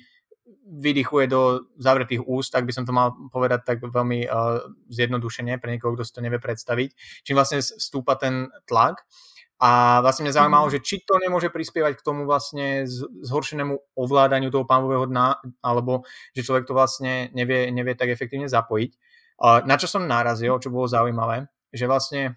vydychuje do zavretých úst, tak by som to mal povedať tak veľmi uh, zjednodušene pre niekoho, kto si to nevie predstaviť. Čím vlastne stúpa ten tlak. A vlastne mňa zaujímalo, mm. že či to nemôže prispievať k tomu vlastne zhoršenému ovládaniu toho pánového dna, alebo že človek to vlastne nevie, nevie tak efektívne zapojiť. Na čo som narazil, čo bolo zaujímavé, že vlastne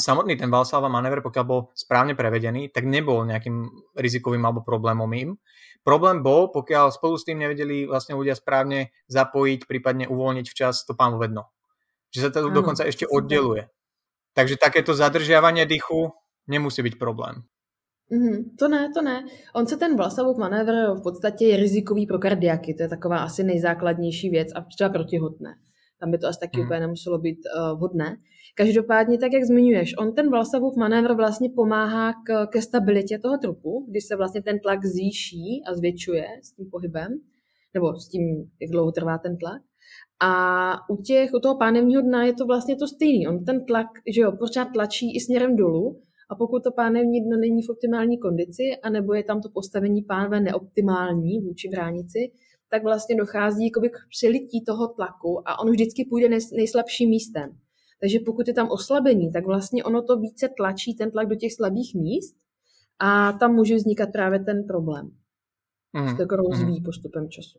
samotný ten Valsalva manéver, pokiaľ bol správne prevedený, tak nebol nejakým rizikovým alebo problémovým. Problém bol, pokiaľ spolu s tým nevedeli vlastne ľudia správne zapojiť, prípadne uvoľniť včas to pánové dno. Že sa to ano, dokonca ešte super. oddeluje. Takže takéto zadržiavanie dychu nemusí být problém. Mm, to ne, to ne. On se ten Vlasavův manévr v podstatě je rizikový pro kardiaky. To je taková asi nejzákladnější věc a třeba protihotné. Tam by to asi taky mm. úplně nemuselo být uh, vhodné. Každopádně, tak jak zmiňuješ, on ten Vlasavův manévr vlastně pomáhá k, ke stabilitě toho trupu, kdy se vlastně ten tlak zvýší a zvětšuje s tím pohybem, nebo s tím, jak dlouho trvá ten tlak. A u, těch, u toho pánevního dna je to vlastně to stejný. On ten tlak, že jo, pořád tlačí i směrem dolů, a pokud to pánevní dno není v optimální kondici, anebo je tam to postavení pánve neoptimální vůči bránici, tak vlastně dochází k přelití toho tlaku a on vždycky půjde nejslabším místem. Takže pokud je tam oslabení, tak vlastně ono to více tlačí ten tlak do těch slabých míst a tam může vznikat právě ten problém. Mm. Se to jako rozvíjí mm. postupem času.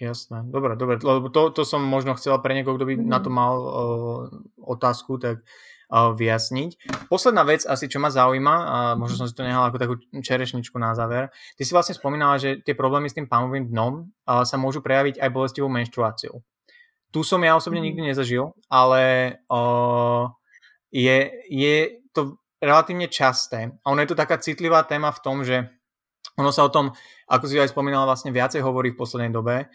Jasné, dobre, lebo to, to som možno chcela pre niekoho, kto by mm. na to mal uh, otázku, tak vyjasniť. Posledná vec asi, čo ma zaujíma, a možno som si to nehal ako takú čerešničku na záver, ty si vlastne spomínala, že tie problémy s tým pánovým dnom uh, sa môžu prejaviť aj bolestivou menštruáciou. Tu som ja osobne mm. nikdy nezažil, ale uh, je, je to relatívne časté. A ono je to taká citlivá téma v tom, že ono sa o tom, ako si aj spomínala, vlastne viacej hovorí v poslednej dobe.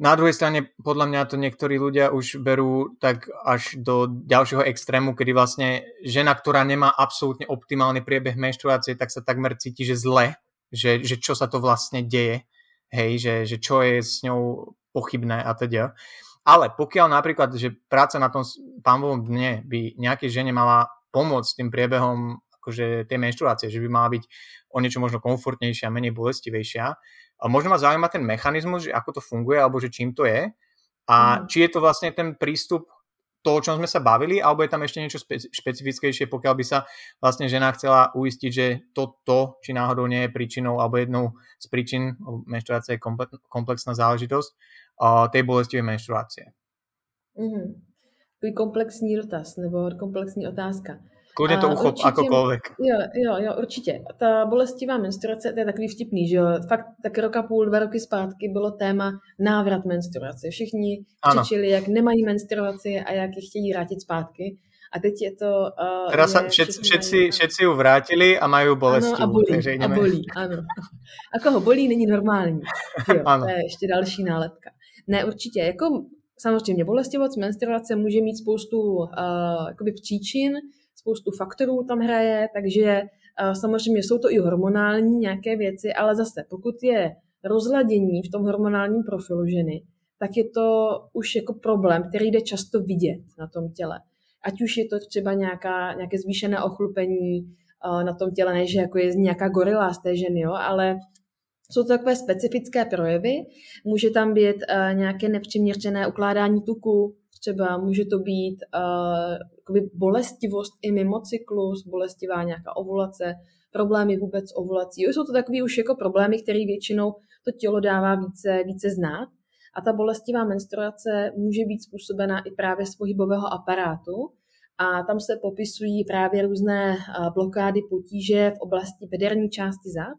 Na druhej strane, podľa mňa to niektorí ľudia už berú tak až do ďalšieho extrému, kedy vlastne žena, ktorá nemá absolútne optimálny priebeh menštruácie, tak sa takmer cíti, že zle, že, že čo sa to vlastne deje, hej, že, že čo je s ňou pochybné a teda. Ale pokiaľ napríklad, že práca na tom pánovom dne by nejakej žene mala pomôcť tým priebehom akože tej menštruácie, že by mala byť o niečo možno komfortnejšia, menej bolestivejšia. A možno ma zaujíma ten mechanizmus, že ako to funguje, alebo že čím to je. A mm. či je to vlastne ten prístup to, o čom sme sa bavili, alebo je tam ešte niečo špe- špecifickejšie, pokiaľ by sa vlastne žena chcela uistiť, že toto, či náhodou nie je príčinou, alebo jednou z príčin, menštruácia je komplexná záležitosť, uh, tej bolestivej menštruácie. Mm-hmm. Takový komplexní dotaz, nebo komplexní otázka. Kudně to uchop určitě, akokoľvek. Jo, jo, jo, určitě. Ta bolestivá menstruace, to je takový vtipný, že jo. Fakt tak roka půl, dva roky zpátky bylo téma návrat menstruace. Všichni křičili, jak nemají menstruaci a jak ji chtějí vrátit zpátky. A teď je to... Uh, Teraz je všetci, všetci, všetci ju vrátili a mají bolesti. Ano, a bolí, takže a bolí, ano. A koho bolí, není normální. Jo, ano. To je ještě další nálepka. Ne, určitě, jako samozřejmě bolestivost menstruace může mít spoustu uh, jakoby příčin, spoustu faktorů tam hraje, takže eh, samozřejmě jsou to i hormonální nějaké věci, ale zase pokud je rozladění v tom hormonálním profilu ženy, tak je to už jako problém, který jde často vidět na tom těle. Ať už je to třeba nějaká, nějaké zvýšené ochlupení uh, na tom těle, než jako je nějaká gorila z té ženy, jo, ale jsou to takové specifické projevy. Může tam být uh, nějaké nepřiměřené ukládání tuku, třeba může to být uh, bolestivost i mimo cyklus, bolestivá nějaká ovulace, problémy vůbec s ovulací. Jo, jsou to takové už jako problémy, které většinou to tělo dává více, více znát. A ta bolestivá menstruace může být způsobena i právě z pohybového aparátu. A tam se popisují právě různé blokády potíže v oblasti bederní části zad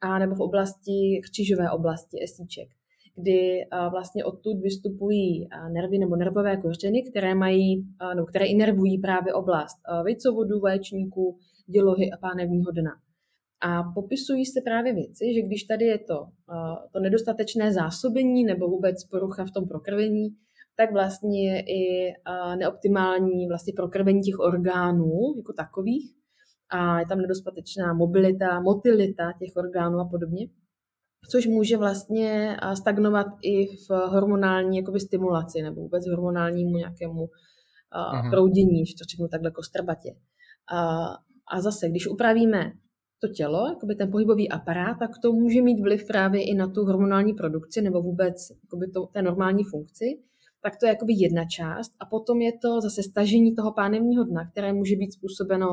a nebo v oblasti křížové oblasti esíček kdy vlastně odtud vystupují nervy nebo nervové kořeny, které mají, no, které inervují právě oblast vejcovodu, vaječníku, dělohy a pánevního dna. A popisují se právě věci, že když tady je to, to nedostatečné zásobení nebo vůbec porucha v tom prokrvení, tak vlastně je i neoptimální vlastně prokrvení těch orgánů jako takových a je tam nedostatečná mobilita, motilita těch orgánů a podobně což může vlastně stagnovat i v hormonální jakoby, stimulaci nebo vůbec hormonálnímu nějakému uh, proudění, že to řeknu takhle kostrbatě. A, a zase, když upravíme to tělo, jakoby ten pohybový aparát, tak to může mít vliv právě i na tu hormonální produkci nebo vůbec jakoby to, té normální funkci, tak to je jakoby jedna část. A potom je to zase stažení toho pánevního dna, které může být způsobeno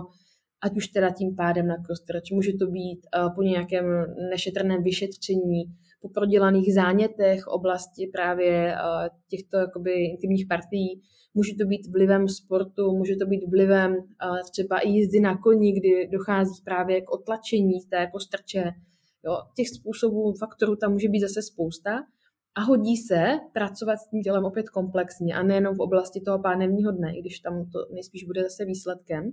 ať už teda tím pádem na kostrač, může to být uh, po nějakém nešetrném vyšetření, po prodělaných zánětech oblasti právě uh, těchto jakoby intimních partií, může to být vlivem sportu, může to být vlivem uh, třeba i jízdy na koni, kdy dochází právě k otlačení té kostrče. Jo, těch způsobů, faktorů tam může být zase spousta a hodí se pracovat s tím tělem opět komplexně a nejenom v oblasti toho pánevního dne, i když tam to nejspíš bude zase výsledkem.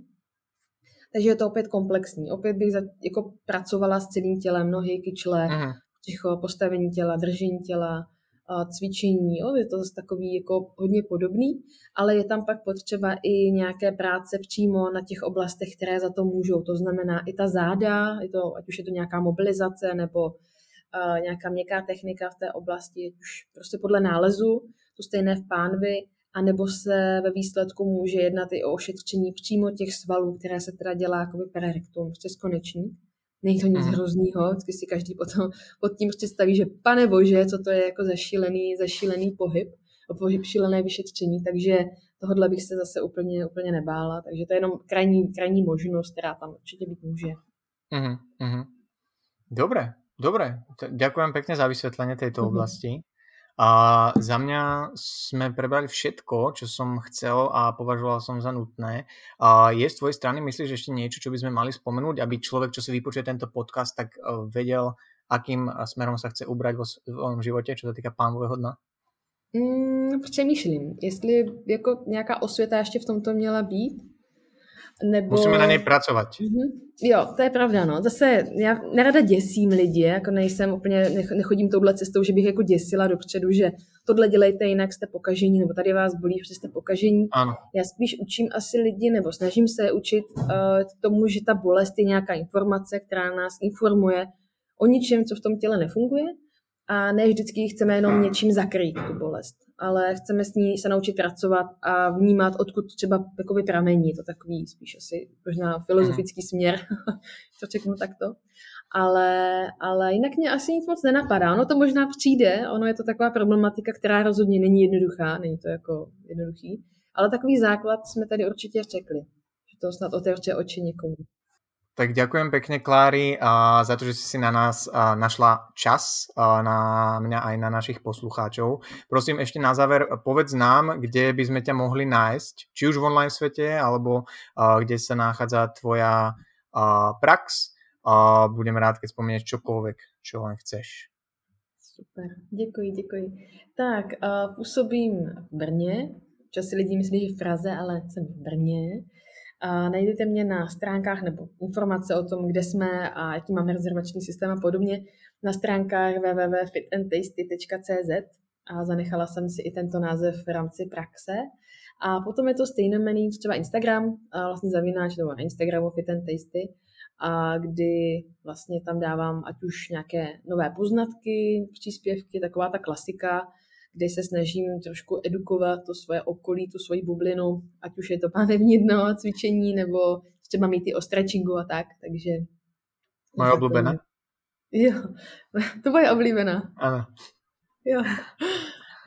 Takže je to opět komplexní. Opět bych za, jako pracovala s celým tělem, nohy, kyčle, uh-huh. ticho, postavení těla, držení těla, cvičení, jo, je to zase takový jako hodně podobný, ale je tam pak potřeba i nějaké práce přímo na těch oblastech, které za to můžou. To znamená i ta záda, je to, ať už je to nějaká mobilizace nebo uh, nějaká měkká technika v té oblasti, už prostě podle nálezu, to stejné v pánvi, anebo se ve výsledku může jednat i o ošetření přímo těch svalů, které se teda dělá jako perektum, přes konečník. Není to nic mm. hroznýho, vždycky si každý potom pod tím představí, že pane bože, co to je jako zašílený, zašílený pohyb, o pohyb šílené vyšetření, takže tohle bych se zase úplně, úplně nebála, takže to je jenom krajní, krajní možnost, která tam určitě být může. Mm, mm. Dobre, dobre. Ďakujem pekne za vysvetlenie tejto mm-hmm. oblasti. A za mňa sme prebrali všetko, čo som chcel a považoval som za nutné. A je z tvojej strany, myslíš, ešte niečo, čo by sme mali spomenúť, aby človek, čo si vypočuje tento podcast, tak e, vedel, akým smerom sa chce ubrať vo svojom živote, čo sa týka pánového dna? Mm, přemýšlím, jestli jako nějaká osvěta ještě v tomto měla být. Nebo... Musíme na něj pracovat. Mm-hmm. Jo, to je pravda, no. Zase já nerada děsím lidi, jako nejsem úplně, nechodím touhle cestou, že bych jako děsila dopředu, že tohle dělejte jinak, jste pokažení, nebo tady vás bolí, že jste pokažení. Ano. Já spíš učím asi lidi, nebo snažím se učit uh, tomu, že ta bolest je nějaká informace, která nás informuje o ničem, co v tom těle nefunguje a ne vždycky chceme jenom něčím zakrýt tu bolest, ale chceme s ní se naučit pracovat a vnímat, odkud třeba jakoby pramení. To takový spíš asi možná filozofický směr, to řeknu takto. Ale, ale jinak mě asi nic moc nenapadá. Ono to možná přijde, ono je to taková problematika, která rozhodně není jednoduchá, není to jako jednoduchý, ale takový základ jsme tady určitě řekli, že to snad otevře oči někomu. Tak ďakujem pekne, Klári, za to, že si na nás našla čas, na mňa aj na našich poslucháčov. Prosím, ešte na záver, povedz nám, kde by sme ťa mohli nájsť, či už v online svete, alebo kde sa nachádza tvoja prax. Budem rád, keď spomenieš čokoľvek, čo len chceš. Super, děkuji, děkuji. Tak, působím v Brně, čas si lidi myslí, že v Praze, ale jsem v Brně. A najdete mě na stránkách nebo informace o tom, kde jsme a jaký máme rezervační systém a podobně na stránkách www.fitandtasty.cz a zanechala jsem si i tento název v rámci praxe. A potom je to stejnomený třeba Instagram, a vlastně zavináč nebo na Instagramu Fit and Tasty, a kdy vlastně tam dávám ať už nějaké nové poznatky, příspěvky, taková ta klasika, kde se snažím trošku edukovat to svoje okolí, tu svoji bublinu, ať už je to pánevní dno, cvičení, nebo třeba mít i o stretchingu a tak, takže... Moje oblíbená? Jo, to moje oblíbená. Ano. Jo.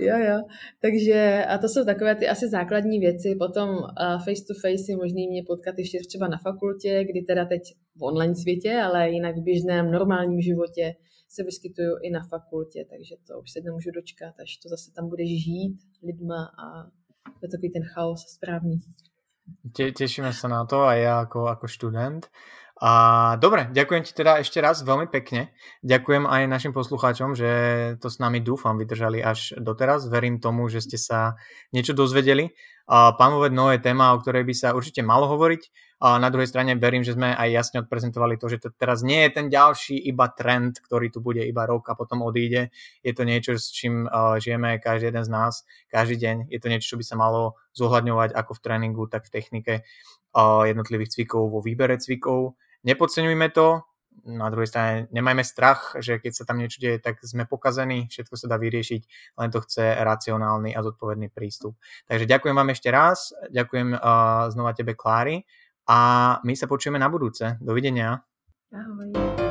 Jo, jo. Takže a to jsou takové ty asi základní věci. Potom uh, face to face je možný mě potkat ještě třeba na fakultě, kdy teda teď v online světě, ale jinak v běžném normálním životě se vyskytují i na fakultě, takže to už se nemůžu dočkat, až to zase tam budeš žít lidma a je takový ten chaos správný. Te, tešíme sa na to aj ja ako, ako študent. A dobre, ďakujem ti teda ešte raz veľmi pekne. Ďakujem aj našim poslucháčom, že to s nami dúfam vydržali až doteraz. Verím tomu, že ste sa niečo dozvedeli. Pánové dno je téma, o ktorej by sa určite malo hovoriť. A na druhej strane verím, že sme aj jasne odprezentovali to, že to teraz nie je ten ďalší iba trend, ktorý tu bude iba rok a potom odíde. Je to niečo, s čím žijeme každý jeden z nás, každý deň. Je to niečo, čo by sa malo zohľadňovať ako v tréningu, tak v technike jednotlivých cvikov, vo výbere cvikov nepodceňujme to, na druhej strane nemajme strach, že keď sa tam niečo deje, tak sme pokazení, všetko sa dá vyriešiť, len to chce racionálny a zodpovedný prístup. Takže ďakujem vám ešte raz, ďakujem uh, znova tebe Klári a my sa počujeme na budúce. Dovidenia. Ahoj.